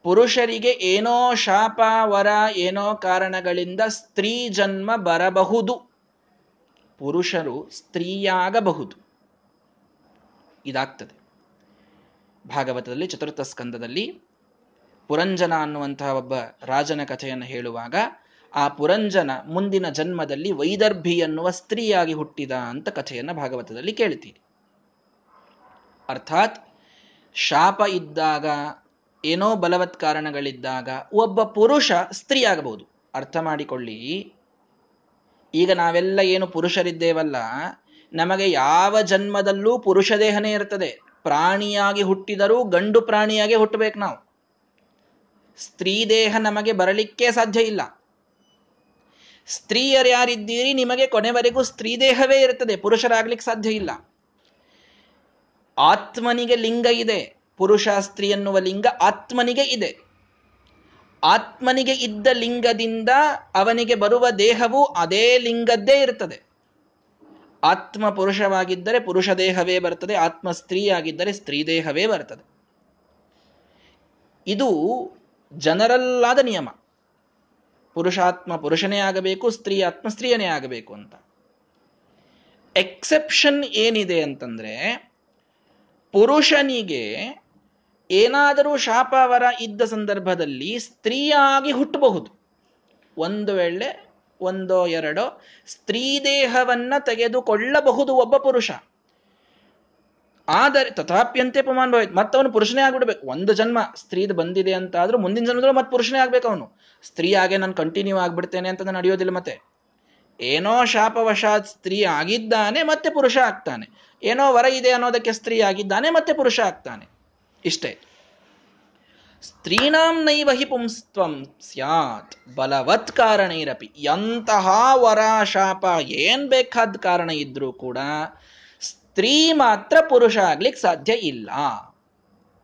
ಪುರುಷರಿಗೆ ಏನೋ ಶಾಪ, ವರ, ಏನೋ ಕಾರಣಗಳಿಂದ ಸ್ತ್ರೀ ಜನ್ಮ ಬರಬಹುದು. ಪುರುಷರು ಸ್ತ್ರೀಯಾಗಬಹುದು. ಇದಾಗ್ತದೆ. ಭಾಗವತದಲ್ಲಿ ಚತುರ್ಥ ಸ್ಕಂದದಲ್ಲಿ ಪುರಂಜನ ಅನ್ನುವಂತಹ ಒಬ್ಬ ರಾಜನ ಕಥೆಯನ್ನು ಹೇಳುವಾಗ, ಆ ಪುರಂಜನ ಮುಂದಿನ ಜನ್ಮದಲ್ಲಿ ವೈದರ್ಭಿ ಎನ್ನುವ ಸ್ತ್ರೀಯಾಗಿ ಹುಟ್ಟಿದ ಅಂತ ಕಥೆಯನ್ನು ಭಾಗವತದಲ್ಲಿ ಕೇಳ್ತೀರಿ. ಅರ್ಥಾತ್ ಶಾಪ ಇದ್ದಾಗ, ಏನೋ ಬಲವತ್ ಕಾರಣಗಳಿದ್ದಾಗ ಒಬ್ಬ ಪುರುಷ ಸ್ತ್ರೀ ಆಗಬಹುದು ಅರ್ಥ ಮಾಡಿಕೊಳ್ಳಿ. ಈಗ ನಾವೆಲ್ಲ ಏನು ಪುರುಷರಿದ್ದೇವಲ್ಲ ನಮಗೆ ಯಾವ ಜನ್ಮದಲ್ಲೂ ಪುರುಷ ದೇಹನೇ ಇರ್ತದೆ. ಪ್ರಾಣಿಯಾಗಿ ಹುಟ್ಟಿದರೂ ಗಂಡು ಪ್ರಾಣಿಯಾಗಿ ಹುಟ್ಟಬೇಕು ನಾವು. ಸ್ತ್ರೀ ದೇಹ ನಮಗೆ ಬರಲಿಕ್ಕೆ ಸಾಧ್ಯ ಇಲ್ಲ. ಸ್ತ್ರೀಯರು ಯಾರಿದ್ದೀರಿ ನಿಮಗೆ ಕೊನೆವರೆಗೂ ಸ್ತ್ರೀ ದೇಹವೇ ಇರ್ತದೆ. ಪುರುಷರಾಗ್ಲಿಕ್ಕೆ ಸಾಧ್ಯ ಇಲ್ಲ. ಆತ್ಮನಿಗೆ ಲಿಂಗ ಇದೆ. ಪುರುಷ ಸ್ತ್ರೀ ಎನ್ನುವ ಲಿಂಗ ಆತ್ಮನಿಗೆ ಇದೆ. ಆತ್ಮನಿಗೆ ಇದ್ದ ಲಿಂಗದಿಂದ ಅವನಿಗೆ ಬರುವ ದೇಹವು ಅದೇ ಲಿಂಗದ್ದೇ ಇರ್ತದೆ. ಆತ್ಮ ಪುರುಷವಾಗಿದ್ದರೆ ಪುರುಷ ದೇಹವೇ ಬರ್ತದೆ ಆತ್ಮ ಸ್ತ್ರೀಯಾಗಿದ್ದರೆ ಸ್ತ್ರೀ ದೇಹವೇ ಬರ್ತದೆ. ಇದು ಜನರಲ್ಲಾದ ನಿಯಮ. ಪುರುಷಾತ್ಮ ಪುರುಷನೇ ಆಗಬೇಕು, ಸ್ತ್ರೀ ಆತ್ಮ ಸ್ತ್ರೀಯನೇ ಆಗಬೇಕು ಅಂತ. ಎಕ್ಸೆಪ್ಷನ್ ಏನಿದೆ ಅಂತಂದ್ರೆ, ಪುರುಷನಿಗೆ ಏನಾದರೂ ಶಾಪವರ ಇದ್ದ ಸಂದರ್ಭದಲ್ಲಿ ಸ್ತ್ರೀಯಾಗಿ ಹುಟ್ಟಬಹುದು. ಒಂದು ವೇಳೆ ಒಂದೋ ಎರಡೋ ಸ್ತ್ರೀ ದೇಹವನ್ನ ತೆಗೆದುಕೊಳ್ಳಬಹುದು ಒಬ್ಬ ಪುರುಷ. ಆದರೆ ತಥಾಪ್ಯಂತೆ ಅಪಮಾನ ಭವಿತ್ ಮತ್ತವನು ಪುರುಷನೇ ಆಗ್ಬಿಡ್ಬೇಕು. ಒಂದು ಜನ್ಮ ಸ್ತ್ರೀದು ಬಂದಿದೆ ಅಂತ ಆದ್ರೂ ಮುಂದಿನ ಜನ್ಮದಲ್ಲೂ ಮತ್ತೆ ಪುರುಷನೇ ಆಗ್ಬೇಕು ಅವನು. ಸ್ತ್ರೀ ಆಗೇ ನಾನು ಕಂಟಿನ್ಯೂ ಆಗ್ಬಿಡ್ತೇನೆ ಅಂತ ನಡೆಯೋದಿಲ್ಲ ಮತ್ತೆ. ಏನೋ ಶಾಪವಶಾತ್ ಸ್ತ್ರೀ ಆಗಿದ್ದಾನೆ ಮತ್ತೆ ಪುರುಷ ಆಗ್ತಾನೆ. ಏನೋ ವರ ಇದೆ ಅನ್ನೋದಕ್ಕೆ ಸ್ತ್ರೀ ಆಗಿದ್ದಾನೆ ಮತ್ತೆ ಪುರುಷ ಆಗ್ತಾನೆ. ಇಷ್ಟೇ. ಸ್ತ್ರೀನಾಂ ನೈವ ಹಿ ಪುಂಸ್ತ್ವಂ ಸ್ಯಾತ್. ಬಲವತ್ ಕಾರಣೈರಪಿ. ಎಂತಹ ವರ ಶಾಪ ಏನ್ ಬೇಕಾದ ಕಾರಣ ಇದ್ರೂ ಕೂಡ ಸ್ತ್ರೀ ಮಾತ್ರ ಪುರುಷ ಆಗ್ಲಿಕ್ಕೆ ಸಾಧ್ಯ ಇಲ್ಲ.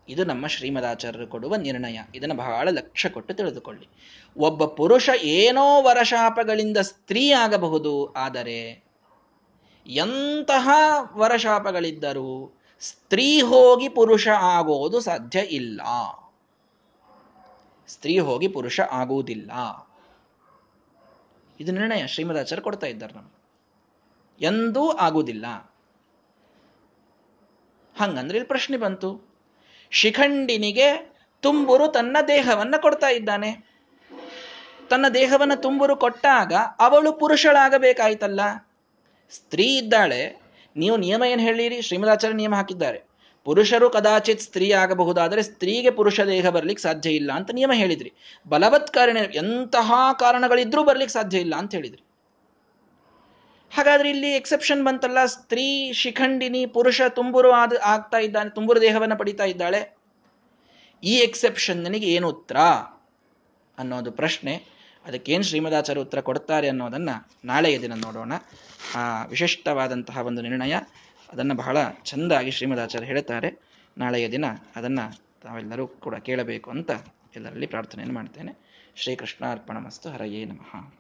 ಇದು ನಮ್ಮ ಶ್ರೀಮದಾಚಾರ್ಯರು ಕೊಡುವ ನಿರ್ಣಯ. ಇದನ್ನು ಬಹಳ ಲಕ್ಷ್ಯ ಕೊಟ್ಟು ತಿಳಿದುಕೊಳ್ಳಿ. ಒಬ್ಬ ಪುರುಷ ಏನೋ ವರಶಾಪಗಳಿಂದ ಸ್ತ್ರೀ ಆಗಬಹುದು, ಆದರೆ ಎಂತಹ ವರಶಾಪಗಳಿದ್ದರೂ ಸ್ತ್ರೀ ಹೋಗಿ ಪುರುಷ ಆಗೋದು ಸಾಧ್ಯ ಇಲ್ಲ. ಸ್ತ್ರೀ ಹೋಗಿ ಪುರುಷ ಆಗುವುದಿಲ್ಲ. ಇದು ನಿರ್ಣಯ ಶ್ರೀಮದಾಚಾರ್ಯ ಕೊಡ್ತಾ ಇದ್ದಾರೆ ನಮ್ಗೆ. ಎಂದೂ ಆಗುವುದಿಲ್ಲ. ಹಂಗಂದ್ರೆ ಇಲ್ಲಿ ಪ್ರಶ್ನೆ ಬಂತು. ಶಿಖಂಡಿನಿಗೆ ತುಂಬುರು ತನ್ನ ದೇಹವನ್ನ ಕೊಡ್ತಾ ಇದ್ದಾನೆ. ತನ್ನ ದೇಹವನ್ನ ತುಂಬುರು ಕೊಟ್ಟಾಗ ಅವಳು ಪುರುಷಳಾಗಬೇಕಾಯ್ತಲ್ಲ. ಸ್ತ್ರೀ ಇದ್ದಾಳೆ. ನೀವು ನಿಯಮ ಏನು ಹೇಳಿರಿ? ಶ್ರೀಮದಾಚಾರ್ಯ ನಿಯಮ ಹಾಕಿದ್ದಾರೆ. ಪುರುಷರು ಕದಾಚಿತ್ ಸ್ತ್ರೀ ಆಗಬಹುದಾದರೆ ಸ್ತ್ರೀಗೆ ಪುರುಷ ದೇಹ ಬರ್ಲಿಕ್ಕೆ ಸಾಧ್ಯ ಇಲ್ಲ ಅಂತ ನಿಯಮ ಹೇಳಿದ್ರಿ. ಬಲವತ್ ಕಾರಣ ಎಂತಹ ಕಾರಣಗಳಿದ್ರೂ ಬರಲಿಕ್ಕೆ ಸಾಧ್ಯ ಇಲ್ಲ ಅಂತ ಹೇಳಿದ್ರಿ. ಹಾಗಾದ್ರೆ ಇಲ್ಲಿ ಎಕ್ಸೆಪ್ಷನ್ ಬಂತಲ್ಲ, ಸ್ತ್ರೀ ಶಿಖಂಡಿನಿ ಪುರುಷ ತುಂಬುರು ಆದ ಆಗ್ತಾ ಇದ್ದಾನೆ, ತುಂಬುರು ದೇಹವನ್ನು ಪಡಿತಾ ಇದ್ದಾಳೆ. ಈ ಎಕ್ಸೆಪ್ಷನ್ ನನಗೆ ಏನು ಉತ್ತರ? ಅನ್ನೋದು ಪ್ರಶ್ನೆ. ಅದಕ್ಕೇನು ಶ್ರೀಮದಾಚಾರ್ಯ ಉತ್ತರ ಕೊಡ್ತಾರೆ ಅನ್ನೋದನ್ನ ನಾಳೆಯ ದಿನ ನೋಡೋಣ. ಆ, ವಿಶಿಷ್ಟವಾದಂತಹ ಒಂದು ನಿರ್ಣಯ. ಅದನ್ನು ಬಹಳ ಚೆಂದಾಗಿ ಶ್ರೀಮದಾಚಾರ್ಯ ಹೇಳ್ತಾರೆ ನಾಳೆಯ ದಿನ ಅದನ್ನು ತಾವೆಲ್ಲರೂ ಕೂಡ ಕೇಳಬೇಕು ಅಂತ ಎಲ್ಲರಲ್ಲಿ ಪ್ರಾರ್ಥನೆಯನ್ನು ಮಾಡ್ತೇನೆ. ಶ್ರೀಕೃಷ್ಣಾರ್ಪಣ ಮಸ್ತು ಹರಯೇ ನಮಃ.